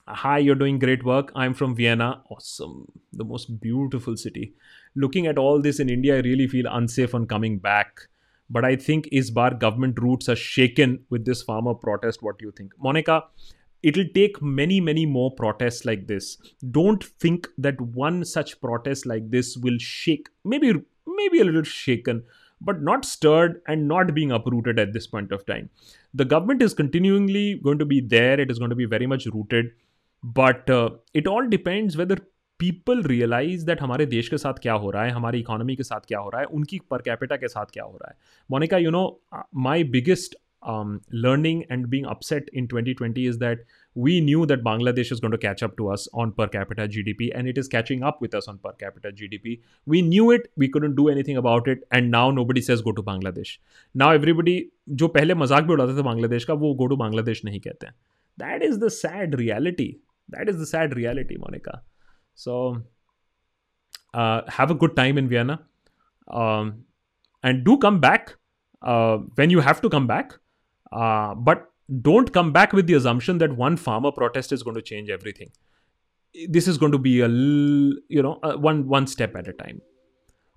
hi you're doing great work. I'm from vienna. Awesome. The most beautiful city. Looking at all this in india i really feel unsafe on coming back. But i think isbar government roots are shaken with this farmer protest what do you think? Monica it'll take many many more protests like this. Don't think that one such protest like this will shake maybe maybe a little shaken but not stirred and not being uprooted at this point of time. The government is continually going to be there. It is going to be very much rooted But it all depends whether people realise that हमारे देश के साथ क्या हो रहा है हमारी economy के साथ क्या हो रहा है उनकी पर कैपिटा के साथ क्या हो रहा है Monica you know my biggest learning and being upset in 2020 is that we knew that Bangladesh is going to catch up to us on per capita GDP and it is catching up with us on per capita GDP. We knew it, we couldn't do anything about it, and now nobody says go to Bangladesh. Now everybody जो पहले मजाक भी उड़ाते थे बांग्लादेश का वो go to Bangladesh नहीं कहते हैं that is the sad reality that is the sad reality, Monica. So uh, have a good time in Vienna, um, and do come back uh, when you have to come back. Uh, but don't come back with the assumption that one farmer protest is going to change everything. This is going to be a you know one one step at a time.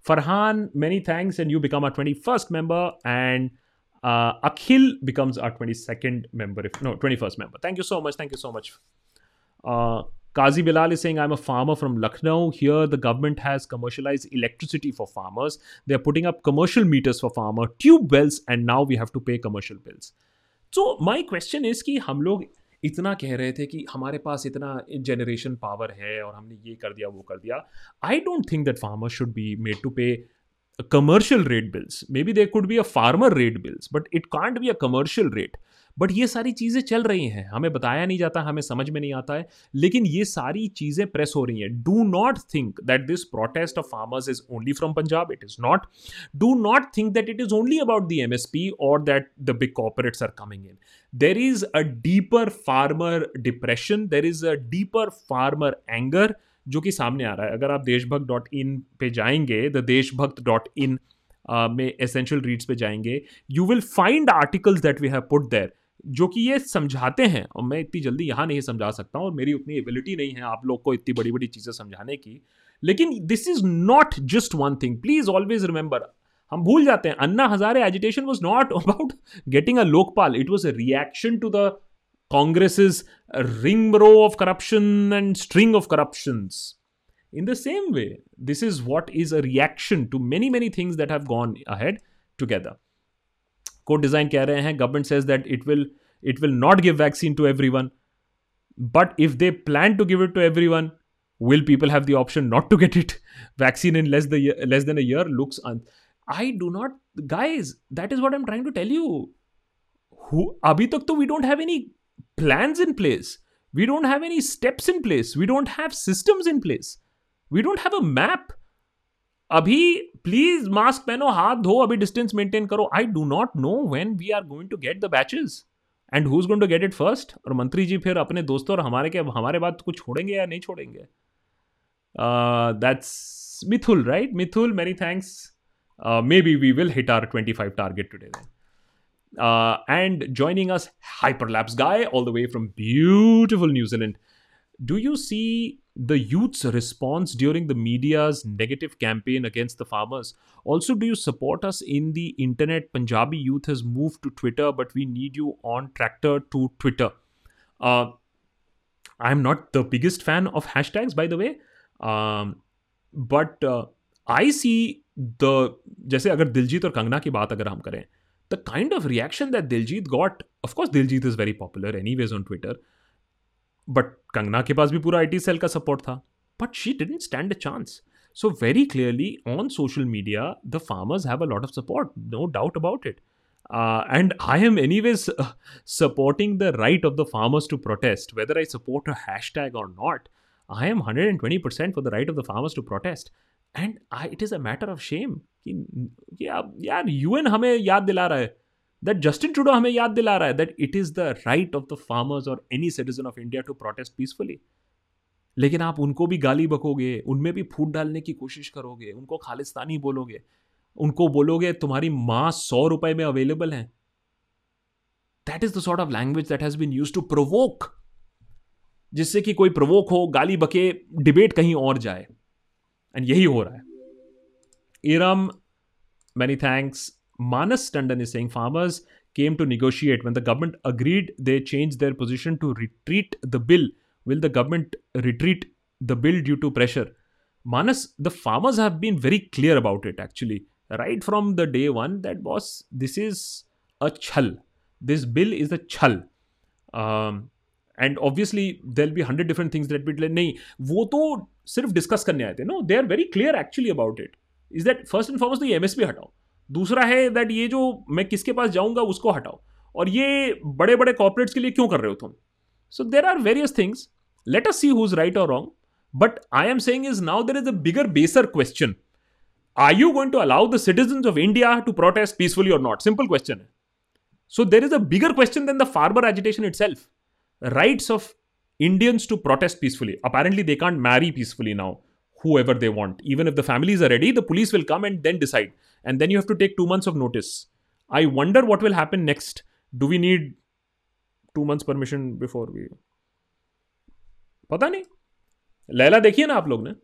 Farhan, many thanks, and you become our 21st member, and uh, Akhil becomes our 22nd member. If no, 21st member. Thank you so much. Thank you so much. Uh, Kazi Bilal is saying, I'm a farmer from Lucknow. Here, the government has commercialized electricity for farmers. They're putting up commercial meters for farmer, tube wells, and now we have to pay commercial bills. So, my question is कि हम लोग इतना कह रहे थे कि हमारे पास इतना जनरेशन पावर है और हमने ये कर दिया वो कर दिया I don't think that farmer should be made to pay commercial rate bills maybe there could be a farmer rate bills but it can't be a commercial rate But ये सारी चीज़ें चल रही हैं। हमें बताया नहीं जाता, हमें समझ में नहीं आता है, लेकिन ये सारी चीज़ें प्रेस हो रही हैं। Do not think that this protest of farmers is only from Punjab it is not do not think that it is only about the M S P और that the big corporates are coming in there is a deeper farmer depression there is a deeper farmer anger जो कि सामने आ रहा है। अगर आप देशभक्त dot इन पे जाएँगे द देशभक्त डॉट इन में एसेंशियल रीड्स पे जाएँगे you will find articles that we have put there जो कि ये समझाते हैं, और मैं इतनी जल्दी यहाँ नहीं समझा सकता हूँ और मेरी उतनी एबिलिटी नहीं है आप लोग को इतनी बड़ी बड़ी चीज़ें समझाने की। लेकिन this is not just one thing please always remember हम भूल जाते हैं, Anna Hazare agitation was not about getting a Lokpal it was a reaction to the Congress ring row of corruption and string of corruption in the same way this is what is a reaction to many many things that have gone ahead together code design कह रहे हैं government says that it will it will not give vaccine to everyone but if they plan to give it to everyone will people have the option not to get it vaccine in less the year, less than a year looks un- i do not guys that is what i'm trying to tell you who abhi tak to we don't have any plans in place we don't have any steps in place we don't have systems in place we don't have a map अभी please mask पहनो हाथ धो अभी distance maintain करो। I do not know when we are going to get the batches and who is going to get it first और मंत्री जी फिर अपने दोस्तों और हमारे के हमारे बात कुछ छोड़ेंगे या नहीं छोड़ेंगे? That's Mithul right Mithul many thanks maybe we will hit our twenty five target today and joining us guy, all the way from beautiful New Zealand. Do you see the youth's response during the media's negative campaign against the farmers. Also, do you support us in the internet? Punjabi youth has moved to Twitter, but we need you on Tractor to Twitter. Uh, I'm not the biggest fan of hashtags, by the way, um, but uh, I see the जैसे अगर दिलजीत और कंगना की बात अगर हम करें the kind of reaction that Diljit got, of course, Diljit is very popular anyways on Twitter. but Kangana के पास भी पूरा आईटी सेल का सपोर्ट था but she didn't stand a chance So, very clearly on social media, the farmers have a lot of support, no doubt about it. Uh, and I am, anyways, uh, supporting the right of the farmers to protest. Whether I support a hashtag or not, I am 120% for the right of the farmers to protest. And I, it is a matter of shame कि यार UN हमें याद दिला रहा है that Justin Trudeau हमें याद दिला रहा है that it is the right of the farmers और any citizen of India to protest peacefully लेकिन आप उनको भी गाली बकोगे, उनमें भी फूट डालने की कोशिश करोगे, उनको खालिस्तानी बोलोगे, उनको बोलोगे तुम्हारी माँ सौ रुपए में अवेलेबल है। That is the sort of language that has been use to provoke जिससे कि कोई प्रोवोक हो, गाली बके डिबेट कहीं और जाए। एंड यही हो रहा है। Iram many thanks Manas Tandon is saying farmers came to negotiate. When the government agreed, they changed their position to retreat the bill. Will the government retreat the bill due to pressure? Manas, the farmers have been very clear about it actually. Right from the day one, that boss, this is a chal. This bill is a chal. Um, and obviously there be hundred different things that bit नहीं वो तो सिर्फ discuss करने आए थे no they are very clear actually about it is that first and foremost M S P हटाओ दूसरा है दैट ये जो मैं किसके पास जाऊँगा उसको हटाओ। और ये बड़े बड़े कॉपरेट्स के लिए क्यों कर रहे हो तुम? So there are various things let us see who is right और wrong but I am saying is now there is a bigger बेसर question are you going to allow the citizen of India to protest peacefully और not simple question है। So there is a bigger question than the farmer agitation itself rights of Indians to protest peacefully. Apparently, they can't marry peacefully now, whoever they want. Even if the families are ready, the police will come and then decide. and then you have to take two months of notice. I wonder what will happen next. Do we need two months permission before we? पता नहीं लैला देखिए ना आप लोग ने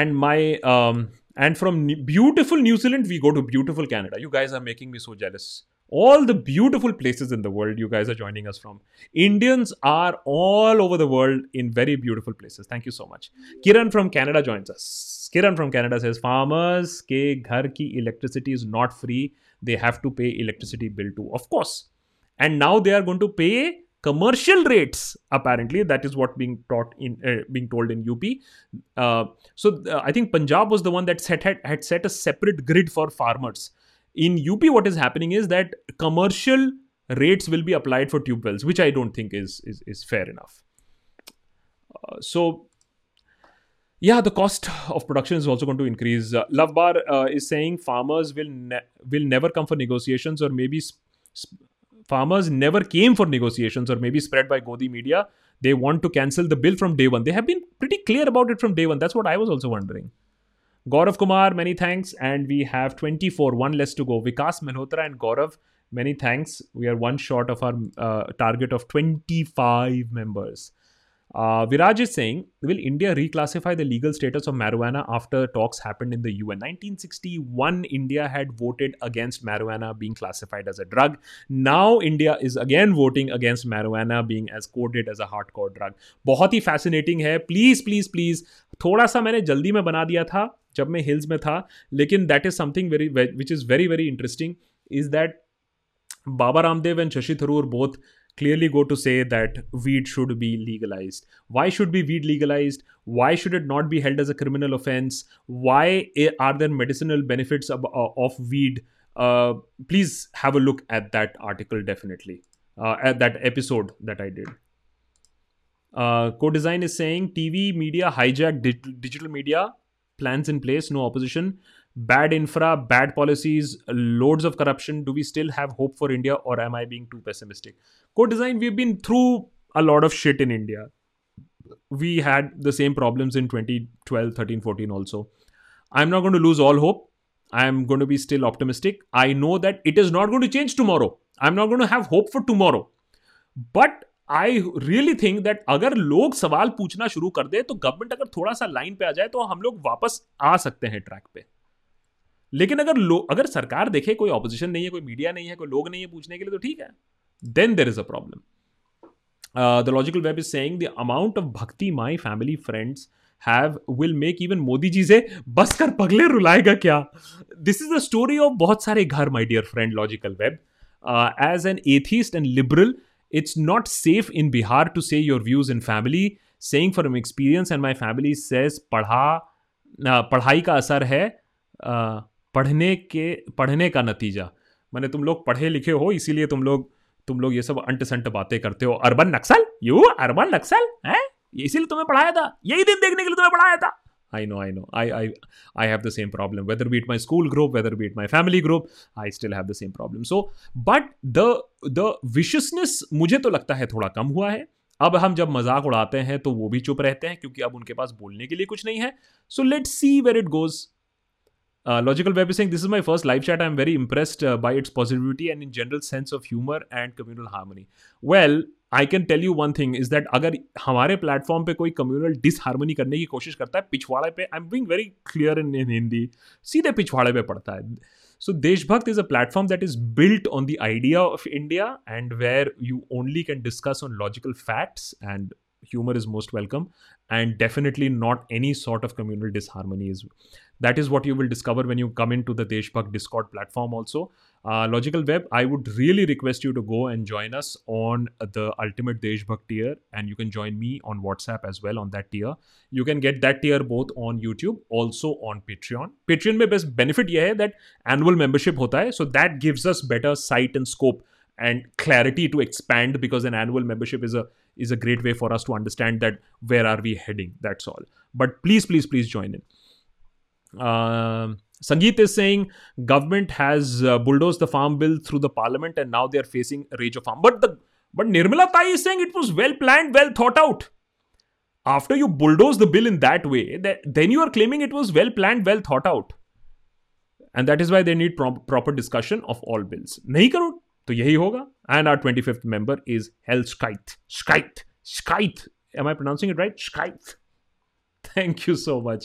and my um, and from beautiful New Zealand we go to beautiful Canada. You guys are making me so jealous all the beautiful places in the world you guys are joining us from. Indians are all over the world in very beautiful places. Thank you so much. Kiran from Canada joins us. Kiran from Canada says farmers ke ghar ki electricity is not free. They have to pay electricity bill too. Of course. And now they are going to pay commercial rates apparently that is what being taught in uh, being told in up uh, so uh, i think punjab was the one that set had, had set a separate grid for farmers in UP, what is happening is that commercial rates will be applied for tube wells, which I don't think is is, is fair enough. Uh, so, yeah, the cost of production is also going to increase. Uh, Love Bar uh, is saying farmers will ne- will never come for negotiations, or maybe sp- sp- farmers never came for negotiations, or maybe spread by Godi media. They want to cancel the bill from day one. They have been pretty clear about it from day one. That's what I was also wondering. Gaurav Kumar, many thanks. And we have 24, one less to go. Vikas Malhotra and Gaurav, many thanks. We are one short of our uh, target of 25 members. Uh, Viraj is saying, will India reclassify the legal status of marijuana after talks happened in the UN? 1961, India had voted against marijuana being classified as a drug. Now, India is again voting against marijuana being as coded as a hardcore drug. बहुत ही fascinating है please please please थोड़ा सा मैंने जल्दी में बना दिया था जब मैं हिल्स में था लेकिन that is something very which is very very interesting is that Baba Ramdev and Shashi Tharoor both clearly go to say that weed should be legalized. Why should be weed legalized? Why should it not be held as a criminal offense? Why are there medicinal benefits of, of weed? Uh, please have a look at that article definitely, uh, at that episode that I did. Uh, Co-design is saying TV media hijack digital media plans in place, no opposition, bad infra, bad policies, loads of corruption. Do we still have hope for India or am I being too pessimistic? Co design, we've been through a lot of shit in India. We had the same problems in 2012, 13, 14 also. I'm not going to lose all hope. I'm going to be still optimistic. I know that it is not going to change tomorrow. I'm not going to have hope for tomorrow. But I really think that अगर लोग सवाल पूछना शुरू कर दे तो government अगर थोड़ा सा लाइन पे आ जाए तो हम लोग वापस आ सकते हैं ट्रैक पे। लेकिन अगर लोग अगर सरकार देखे, कोई ऑपोजिशन नहीं है, कोई मीडिया नहीं है, कोई लोग नहीं है पूछने के लिए तो ठीक है। Then there is a problem the logical web is saying the amount of bhakti my family friends have will make even Modi ji से बस कर पगले रुलाएगा क्या? This is the story of बहुत सारे घर my dear friend logical web as an atheist and liberal it's not safe in Bihar to say your views in family. Saying from experience, and my family says पढ़ा पढ़ाई का असर है पढ़ने के पढ़ने का नतीजा मैंने तुम लोग पढ़े लिखे हो इसीलिए तुम लोग तुम लोग ये सब अंट संट बातें करते हो। Urban Naxal? You urban Naxal? है? इसीलिए तुम्हें पढ़ाया था। यही दिन देखने के लिए तुम्हें पढ़ाया था। I know, I know. I, I, I have the same problem. Whether be it my school group, whether be it my family group, I still have the same problem. So, but the the viciousness मुझे तो लगता है थोड़ा कम हुआ है अब हम जब मज़ाक उड़ाते हैं तो वो भी चुप रहते हैं क्योंकि अब उनके पास बोलने के लिए कुछ नहीं है so let see where it goes logical web Singh this is my first live chat I am very impressed by its positivity and in general sense of humour and communal harmony well I can tell you one thing is that अगर हमारे platform पे कोई communal disharmony करने की कोशिश करता है, पिछवाड़े पे I am being very clear in in Hindi सीधे पिछवाड़े पे पड़ता है। So Deshbhakt is a platform that is built on the idea of India and where you only can discuss on logical facts and humor is most welcome and definitely not any sort of communal disharmony is that is what you will discover when you come into the deshbhakt discord platform also. Uh, logical web i would really request you to go and join us on the ultimate deshbhakt tier and you can join me on whatsapp as well on that tier. You can get that tier both on youtube also on patreon. Patreon may best benefit ye hai that annual membership hota hai so that gives us better sight and scope and clarity to expand because an annual membership is a is a great way for us to understand that where are we heading that's all but please please please join in uh, Sangeet is saying government has uh, bulldozed the farm bill through the parliament and now they are facing a rage of farm. But the but Nirmala Tai is saying it was well planned, well thought out. After you bulldoze the bill in that way, that, then you are claiming it was well planned, well thought out. And that is why they need pro- proper discussion of all bills. नहीं करो तो यही होगा. And our 25th member is Hell Skite. Skite. Skite. Am I pronouncing it right? Skite. thank you so much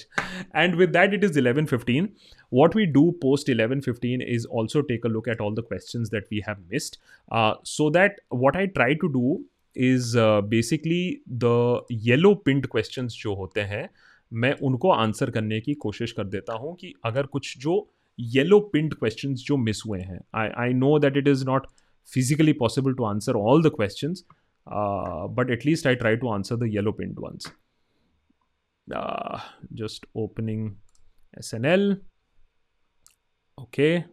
and with that it is 11.15 what we do post 11.15 is also take a look at all the questions that we have missed uh, so that what i try to do is uh, basically the yellow pinned questions जो होते हैं मैं उनको answer करने की कोशिश कर देता हूँ कि अगर कुछ जो येलो पिंड क्वेश्चन जो मिस हुए हैं I I know that it is not physically possible to answer all the questions uh, but at least i try to answer the yellow pinned ones uh, just opening SNL. Okay.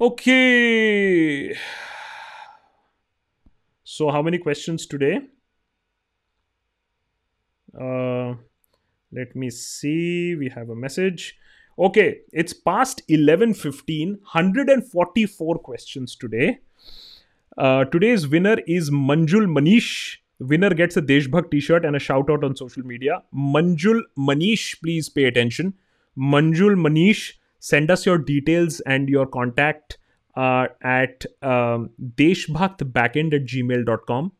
Okay. So how many questions today? Uh, let me see. We have a message. Okay, it's past 11:15. 144 questions today. Uh, today's winner is Manjul Manish Winner gets a Deshbhakt t-shirt and a shout out on social media. Manjul Manish, please pay attention. Manjul Manish, send us your details and your contact uh, at um, deshbhaktbackend at gmail.com.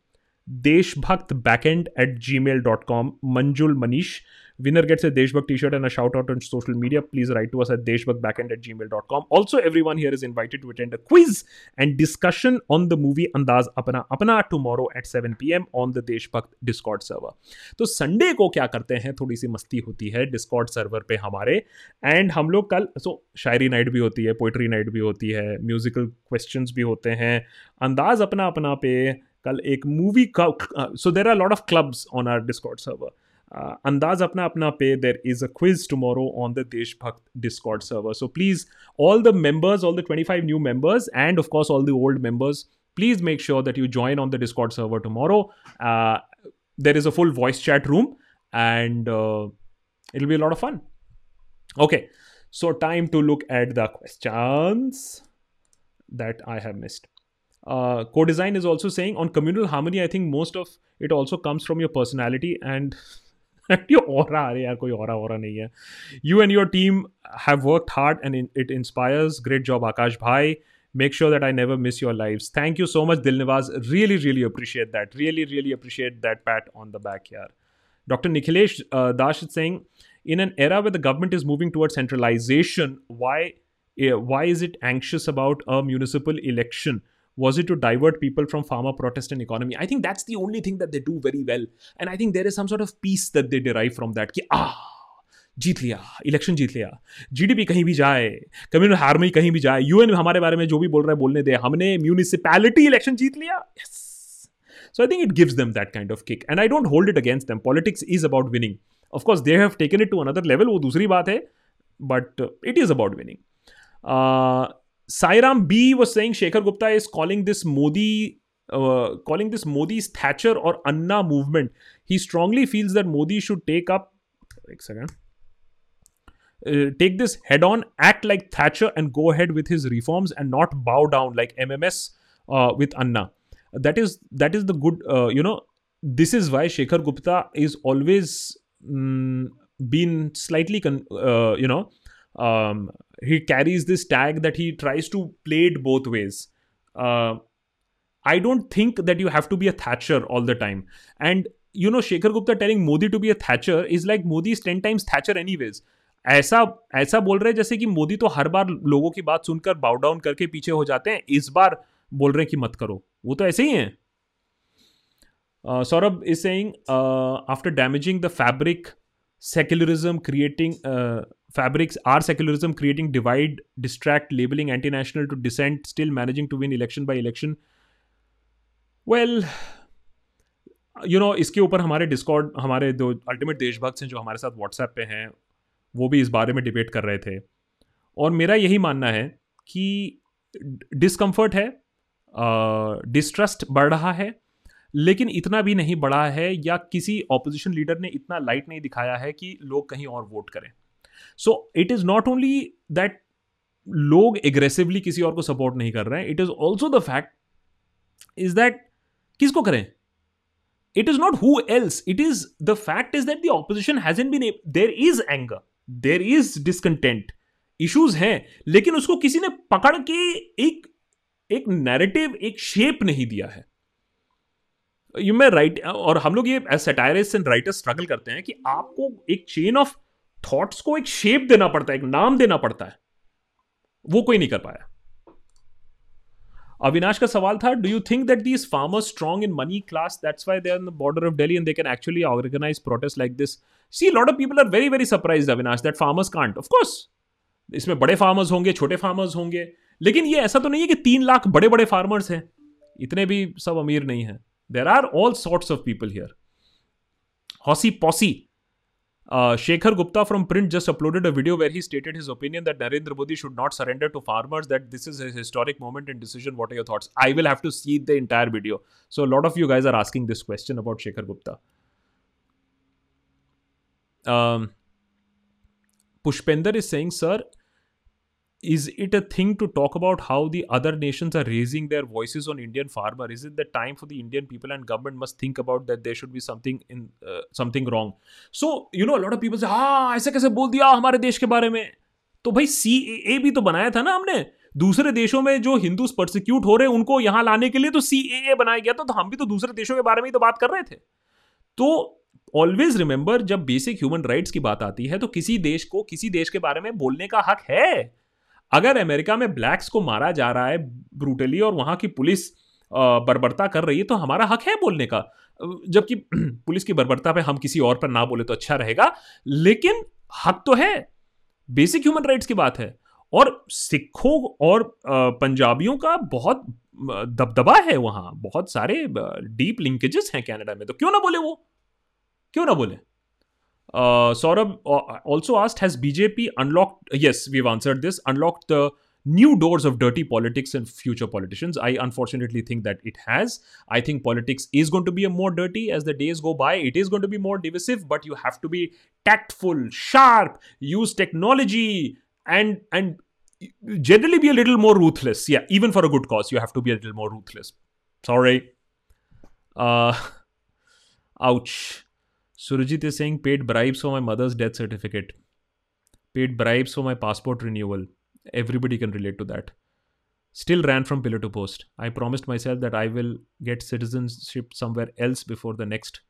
Deshbhaktbackend at gmail.com. Manjul Manish. Winner gets a Deshbhakt t-shirt and a shout out on social media. Please write to us at deshbhaktbackend at gmail.com. Also, everyone here is invited to attend a quiz and discussion on the movie Andaz Apna Apna tomorrow at 7 p.m. on the Deshbhakt Discord server. तो Sunday को क्या करते हैं थोड़ी सी मस्ती होती है Discord server पे हमारे एंड हम लोग कल सो so, शायरी नाइट भी होती है पोइट्री नाइट भी होती है म्यूजिकल क्वेश्चंस भी होते हैं अंदाज अपना अपना पे कल एक मूवी का so there are lot of clubs on our Discord server uh, Andaz Apna Apna Pe, there is a quiz tomorrow on the Deshbhakt Discord server. So please, all the members, all the 25 new members, and of course, all the old members, please make sure that you join on the Discord server tomorrow. Uh, there is a full voice chat room, and uh, it'll be a lot of fun. Okay, so time to look at the questions that I have missed. Uh, co-design is also saying on communal harmony i think most of it also comes from your personality and aura अरे यार कोई aura aura नहीं है you and your team have worked hard and it inspires great job akash bhai make sure that i never miss your lives thank you so much dilnivaz really really appreciate that really really appreciate that pat on the back here dr nikhilesh uh, dash is saying in an era where the government is moving towards centralization why uh, why is it anxious about a municipal election was it to divert people from farmer protest and economy? I think that's the only thing that they do very well. And i think there is some sort of peace that they derive from that ki, ah जीत लिया election जीत लिया GDP कहीं भी जाए communal army कहीं भी जाए यूएन हमारे बारे में जो भी बोल रहा है बोलने दे हमने म्यूनिसिपैलिटी इलेक्शन जीत लिया yes so I think it gives them that kind of kick and I don't hold it against them politics is about winning of course they have taken it to another level वो दूसरी बात है but it is about winning Sairam B was saying Shekhar Gupta is calling this Modi uh, calling this Modi's Thatcher or Anna movement. He strongly feels that Modi should take up. Second. Uh, take this head on, act like Thatcher, and go ahead with his reforms, and not bow down like MMS uh, with Anna. That is that is the good. Uh, you know, this is why Shekhar Gupta is always mm, been slightly, con- uh, you know, um, he carries this tag that he tries to play it both ways. Uh, I don't think that you have to be a Thatcher all the time. And you know, Shekhar Gupta telling Modi to be a Thatcher is like Modi is 10 times Thatcher anyways. ऐसा ऐसा बोल रहे हैं जैसे कि मोदी तो हर बार लोगों की बात सुनकर बाउ डाउन करके पीछे हो जाते हैं इस बार बोल रहे हैं कि मत करो वो तो ऐसे ही हैं Saurabh is saying after damaging the fabric secularism creating fabrics are secularism creating divide, distract, labeling anti-national to dissent, still managing to win election by election. Well, you know, इसके ऊपर हमारे डिस्कॉर्ड हमारे दो अल्टीमेट देशभक्त हैं जो हमारे साथ व्हाट्सएप पे हैं, वो भी इस बारे में डिबेट कर रहे थे। और मेरा यही मानना है कि डिस्कम्फर्ट है डिस्ट्रस्ट बढ़ रहा है, लेकिन इतना भी नहीं बढ़ा है या किसी ऑपोजिशन लीडर ने इतना लाइट नहीं दिखाया है कि लोग कहीं और वोट करें। So it is not only that लोग एग्रेसिवली किसी और को सपोर्ट नहीं कर रहे हैं it is also the fact is that किसको करें? It is not who else. Is is, the is is that the opposition hasn't been there is anger, there is discontent issues हैं, लेकिन उसको किसी ने पकड़ के एक एक नैरेटिव एक शेप नहीं दिया है। यू मैं राइट और हम लोग ये as satirists and writers struggle करते हैं कि आपको एक चेन ऑफ़ थॉट्स को एक शेप देना पड़ता है, एक नाम देना पड़ता है। वो कोई नहीं कर पाया। अविनाश का सवाल था do you think that these farmers strong in money class that's why they are the border of Delhi and they can actually organise protest like this see lot of people are very very surprise Avinash that farmers can't of course इसमें बड़े farmers होंगे, छोटे farmers होंगे, लेकिन ये ऐसा तो नहीं है कि तीन लाख बड़े बड़े फार्मर्स हैं। इतने भी सब अमीर नहीं हैं। There are all sorts of people here हॉसी पॉसी Uh, Shekhar Gupta from Print just uploaded a video where he stated his opinion that Narendra Modi should not surrender to farmers, that this is a historic moment in decision. What are your thoughts? I will have to see the entire video. So, a lot of you guys are asking this question about Shekhar Gupta. Um, Pushpender is saying, Sir, is it a thing to talk about how the other nations are raising their voices on indian farmer is it the time for the indian people and government must think about that there should be something in uh, something wrong so you know a lot of people say हाँ ऐसे कैसे बोल दिया हमारे देश के बारे में तो भाई सी ए भी तो बनाया था ना हमने दूसरे देशों में जो हिंदू प्रोसिक्यूट हो रहे हैं उनको यहाँ लाने के लिए तो सी ए बनाया गया था तो हम भी तो दूसरे देशों के बारे में ही तो बात कर रहे थे तो ऑलवेज रिमेंबर जब बेसिक ह्यूमन राइट्स की बात आती है तो किसी देश को किसी देश के बारे में बोलने का हक है अगर अमेरिका में ब्लैक्स को मारा जा रहा है ब्रूटली और वहाँ की पुलिस बर्बरता कर रही है तो हमारा हक है बोलने का। जबकि पुलिस की बर्बरता पे हम किसी और पर ना बोले तो अच्छा रहेगा। लेकिन हक तो है। बेसिक ह्यूमन राइट्स की बात है। और सिखों और पंजाबियों का बहुत दबदबा है वहाँ। बहुत सारे डीप लिंकेजेस हैं कनाडा में तो क्यों ना बोले वो? क्यों ना बोले? Uh, Saurabh uh, also asked, has BJP unlocked? Yes, we've answered this. Unlocked the new doors of dirty politics and future politicians. I unfortunately think that it has. I think politics is going to be more dirty as the days go by. It is going to be more divisive, but you have to be tactful, sharp, use technology, and and generally be a little more ruthless. Yeah, even for a good cause, you have to be a little more ruthless. Sorry. Uh, ouch. Surajit is saying paid bribes for my mother's death certificate. Paid bribes for my passport renewal. Everybody can relate to that. Still ran from pillar to post. I promised myself that I will get citizenship somewhere else before the next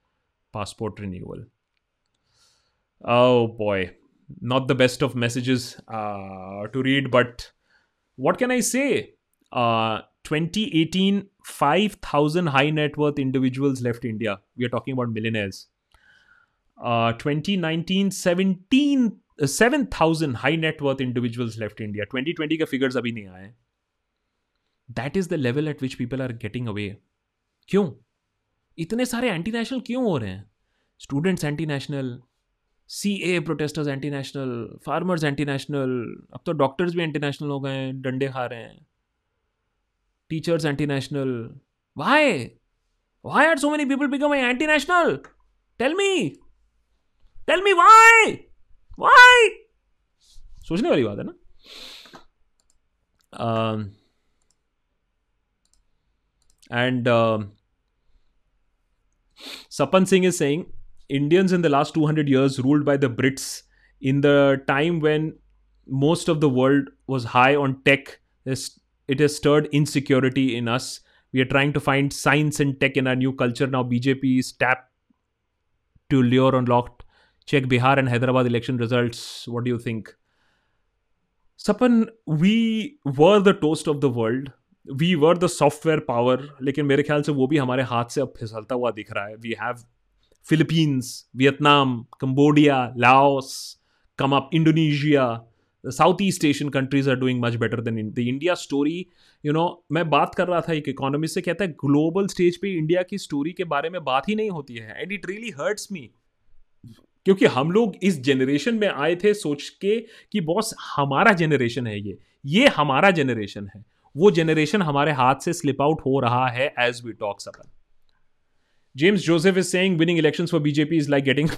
passport renewal. Oh boy. Not the best of messages uh, to read, but what can I say? Uh, 2018, 5,000 high net worth individuals left India. We are talking about millionaires. Uh, 2019 17 7000 high net worth individuals left India 2020 के figures अभी नहीं आए. That is the level at which people are getting away क्यों? इतने सारे anti national क्यों हो रहे हैं? Students anti national C A protesters anti national farmers anti national अब तो डॉक्टर्स भी एंटी नेशनल हो गए हैं डंडे खा रहे हैं. Teachers anti national why why are so many people become anti national tell me tell me why Y सोचने वाली बात है ना and Sapan Singh is saying Indians in the last 200 years ruled by the Brits in the time when most of the world was high on tech. It has stirred insecurity in us. We are trying to find science and tech in our new culture. Now BJP is tapped to lure unlocked. Check Bihar and Hyderabad election results. What do you think? Sapan, we were the toast of the world. We were the software power लेकिन मेरे ख्याल से वो भी हमारे हाथ से अब फिसलता हुआ दिख रहा है we have Philippines Vietnam Cambodia Laos come up Indonesia south east Asian countries are doing much better than the India story you know मैं बात कर रहा था एक इकोनॉमिस्ट से कहता है ग्लोबल स्टेज पे इंडिया की स्टोरी के बारे में बात ही नहीं होती है and it really hurts me क्योंकि हम लोग इस जनरेशन में आए थे सोच के कि बॉस हमारा जनरेशन है ये। ये हमारा जनरेशन है। वो जनरेशन हमारे हाथ से स्लिप आउट हो रहा है as we talk Sapan. James Joseph is saying winning elections for BJP is like getting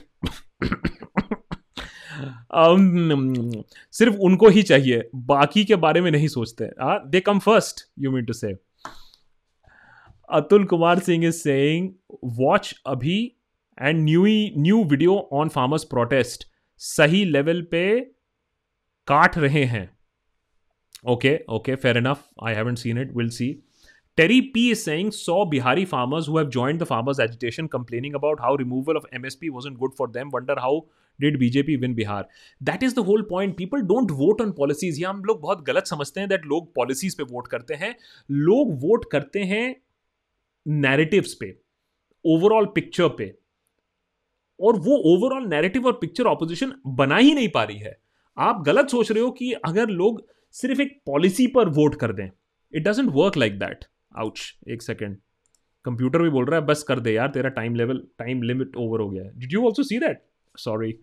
सिर्फ़ उनको ही चाहिए, बाकी के बारे में नहीं सोचते। They come first you mean to say Atul Kumar Singh is saying watch अभी and new new video on farmers protest सही लेवल पे काट रहे हैं। Okay okay fair enough I haven't seen it will see Terry P is saying so Bihari farmers who join the farmers agitation complaining about how removal of M S P was in good for them wonder how did BJP win Bihar that is the whole point people don't vote on policies ये हम लोग बहुत गलत समझते हैं that लोग policies पे vote करते हैं। लोग वोट करते हैं नैरेटिव्स पे ओवरऑल पिक्चर पे। और वो ओवरऑल नैरेटिव और पिक्चर ऑपोजिशन बना ही नहीं पा रही है। आप गलत सोच रहे हो कि अगर लोग सिर्फ़ एक पॉलिसी पर वोट कर दें it doesn't work like that ouch एक सेकेंड कंप्यूटर भी बोल रहा है बस कर दे यार तेरा time level time limit over हो गया did you also see that sorry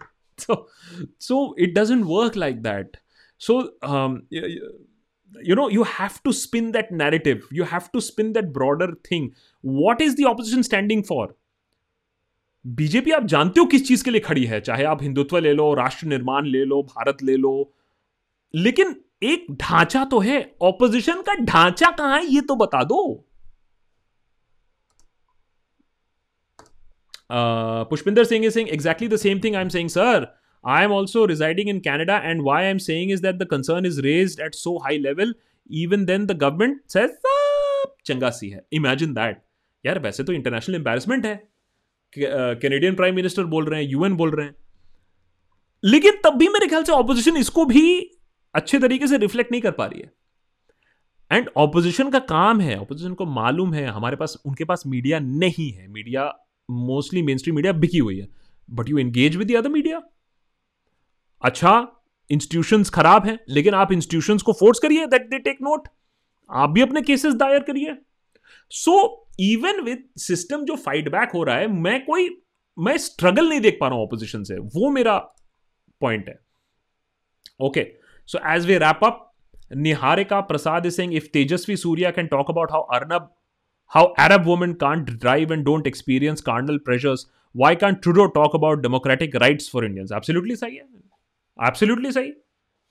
it doesn't work like that so um, you know you have to spin that narrative. You have to spin that broader thing. What is the opposition standing for? BJP आप जानते हो किस चीज़ के लिए खड़ी है? चाहे आप हिंदुत्व ले लो राष्ट्र निर्माण ले लो भारत ले लो। लेकिन एक ढांचा तो है। ऑपोजिशन का ढांचा कहाँ है ये तो बता दो। Pushpinder Singh is saying exactly the same thing I am saying sir I am am residing in Canada and and why I'm saying is that the concern is raised at so high level. Even then, the government says, चंगा सी है imagine that यार वैसे तो international embarrassment है। Canadian prime minister बोल रहे हैं यूएन बोल रहे हैं। लेकिन तब भी मेरे ख्याल से ऑपोजिशन इसको भी अच्छे तरीके से रिफ्लेक्ट नहीं कर पा रही है। एंड ऑपोजिशन का काम है ऑपोजिशन को मालूम है, हमारे पास, उनके पास मीडिया नहीं है। Media mostly main stream media बिकी हुई है। But you engage with other media अच्छा इंस्टीट्यूशंस खराब हैं, लेकिन आप इंस्टीट्यूशंस को फोर्स करिए दैट दे टेक नोट आप भी अपने केसेस दायर करिए। सो इवन विद सिस्टम जो फाइट बैक हो रहा है, मैं कोई, मैं स्ट्रगल नहीं देख पा रहा हूँ ऑपोजिशन से। वो मेरा पॉइंट है। Okay so as we wrap up Niharika Prasad Singh if Tejasvi Surya can talk about how Arnab how Arab women can't drive and don't experience carnal pressures why can Trudeau talk about democratic right for Indians absolutely सही है absolutely सही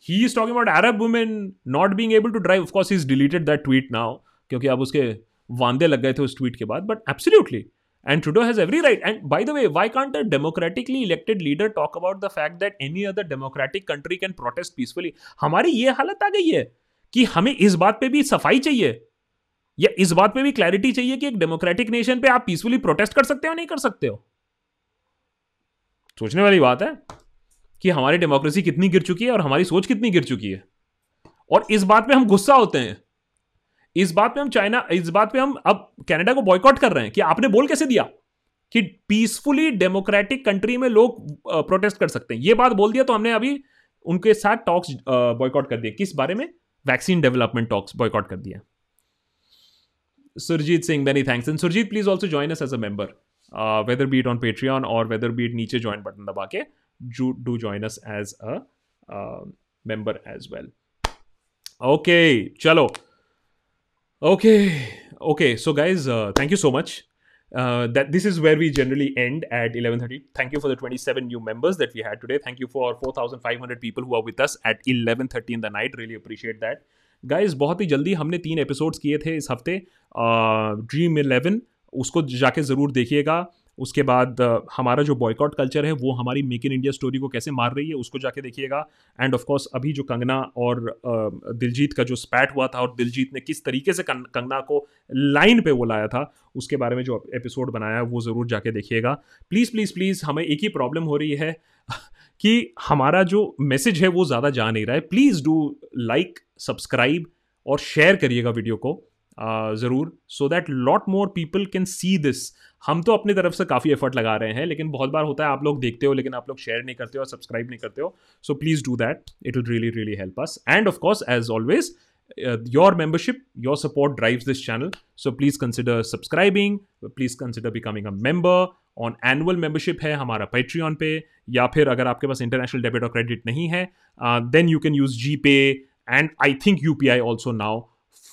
he is talking about Arab women not being able to drive of course is deleted that tweet now क्योंकि अब उसके वांदे लग गए थे उस ट्वीट के बाद but absolutely and Trudeau has every right. And by the way, why can't a democratically elected leader talk about the fact that any other democratic country can protest peacefully? हमारी ये हालत आ गई है कि हमें इस बात पे भी सफ़ाई चाहिए या इस बात पे भी क्लैरिटी चाहिए कि एक डेमोक्रेटिक नेशन पे आप पीसफुली प्रोटेस्ट कर सकते हो नहीं कर सकते हो सोचने वाली बात है कि हमारी डेमोक्रेसी कितनी गिर चुकी है और हमारी सोच कितनी गिर चुकी है और इस बात पे हम गुस्सा होते हैं इस बात पे हम चाइना इस बात पे हम अब कनाडा को बॉयकॉट कर रहे हैं कि आपने बोल कैसे दिया कि पीसफुली डेमोक्रेटिक कंट्री में लोग प्रोटेस्ट कर सकते हैं। ये बात बोल दिया तो हमने अभी उनके साथ टॉक्स बॉयकॉट कर दिए। किस बारे में? वैक्सीन डेवलपमेंट टॉक्स बॉयकॉट कर दिया। Surjit Singh Surjit, please also join us as a member, uh, whether be it on Patreon or whether be it नीचे ज्वाइन बटन दबा के do, do join us as a uh, member as well. Okay, chalo. Okay, okay. So guys, uh, thank you so much. uh, that this is where we generally end at 11.30 thank you for the 27 new members that we had today thank you for 4500 people who are with us at 11.30 in the night really appreciate that guys बहुत ही जल्दी हमने तीन episodes किए थे इस हफ्ते dream eleven उसको जाके ज़रूर देखिएगा उसके बाद हमारा जो बॉयकॉट कल्चर है, वो हमारी मेक इन इंडिया स्टोरी को कैसे मार रही है, उसको जाके देखिएगा। एंड ऑफ़ कोर्स अभी जो कंगना और दिलजीत का जो स्पैट हुआ था और दिलजीत ने किस तरीके से कंगना को लाइन पे वो लाया था, उसके बारे में जो एपिसोड बनाया है वो ज़रूर जाके देखिएगा। प्लीज़ प्लीज़ प्लीज़ हमें एक ही प्रॉब्लम हो रही है कि हमारा जो मैसेज है, वो ज़्यादा जा नहीं रहा है। प्लीज़ डू लाइक सब्सक्राइब और शेयर करिएगा वीडियो को ज़रूर। So that lot more people can see this हम तो अपनी तरफ़ से काफ़ी एफर्ट लगा रहे हैं, लेकिन बहुत बार होता है आप लोग देखते हो, लेकिन आप लोग शेयर नहीं करते हो और सब्सक्राइब नहीं करते हो। So please do that it will really really help us and of course as always your membership, your support drives this channel. So please consider subscribing. Please consider becoming a member. On annual membership है हमारा Patreon पे, या फिर अगर आपके पास international debit और credit नहीं है then you can use G Pay and I think U P I also now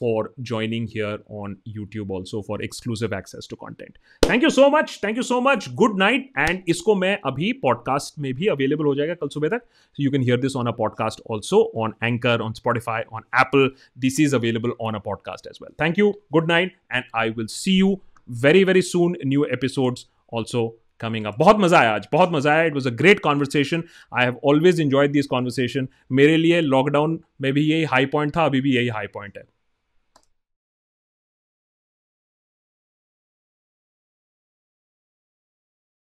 for joining here on YouTube also for exclusive access to content. Thank you so much. Thank you so much. Good night. And इसको मैं अभी podcast में भी available हो जाएगा कल सुबह तक. So you can hear this on a podcast also on Anchor, on Spotify, on Apple. This is available on a podcast as well. Thank you. Good night. And I will see you very, very soon. New episodes also coming up बहुत मजा आया आज बहुत मजा आया it was a great conversation I have always enjoyed this conversation मेरे लिए lockdown में भी यही हाई पॉइंट था अभी भी यही हाई पॉइंट है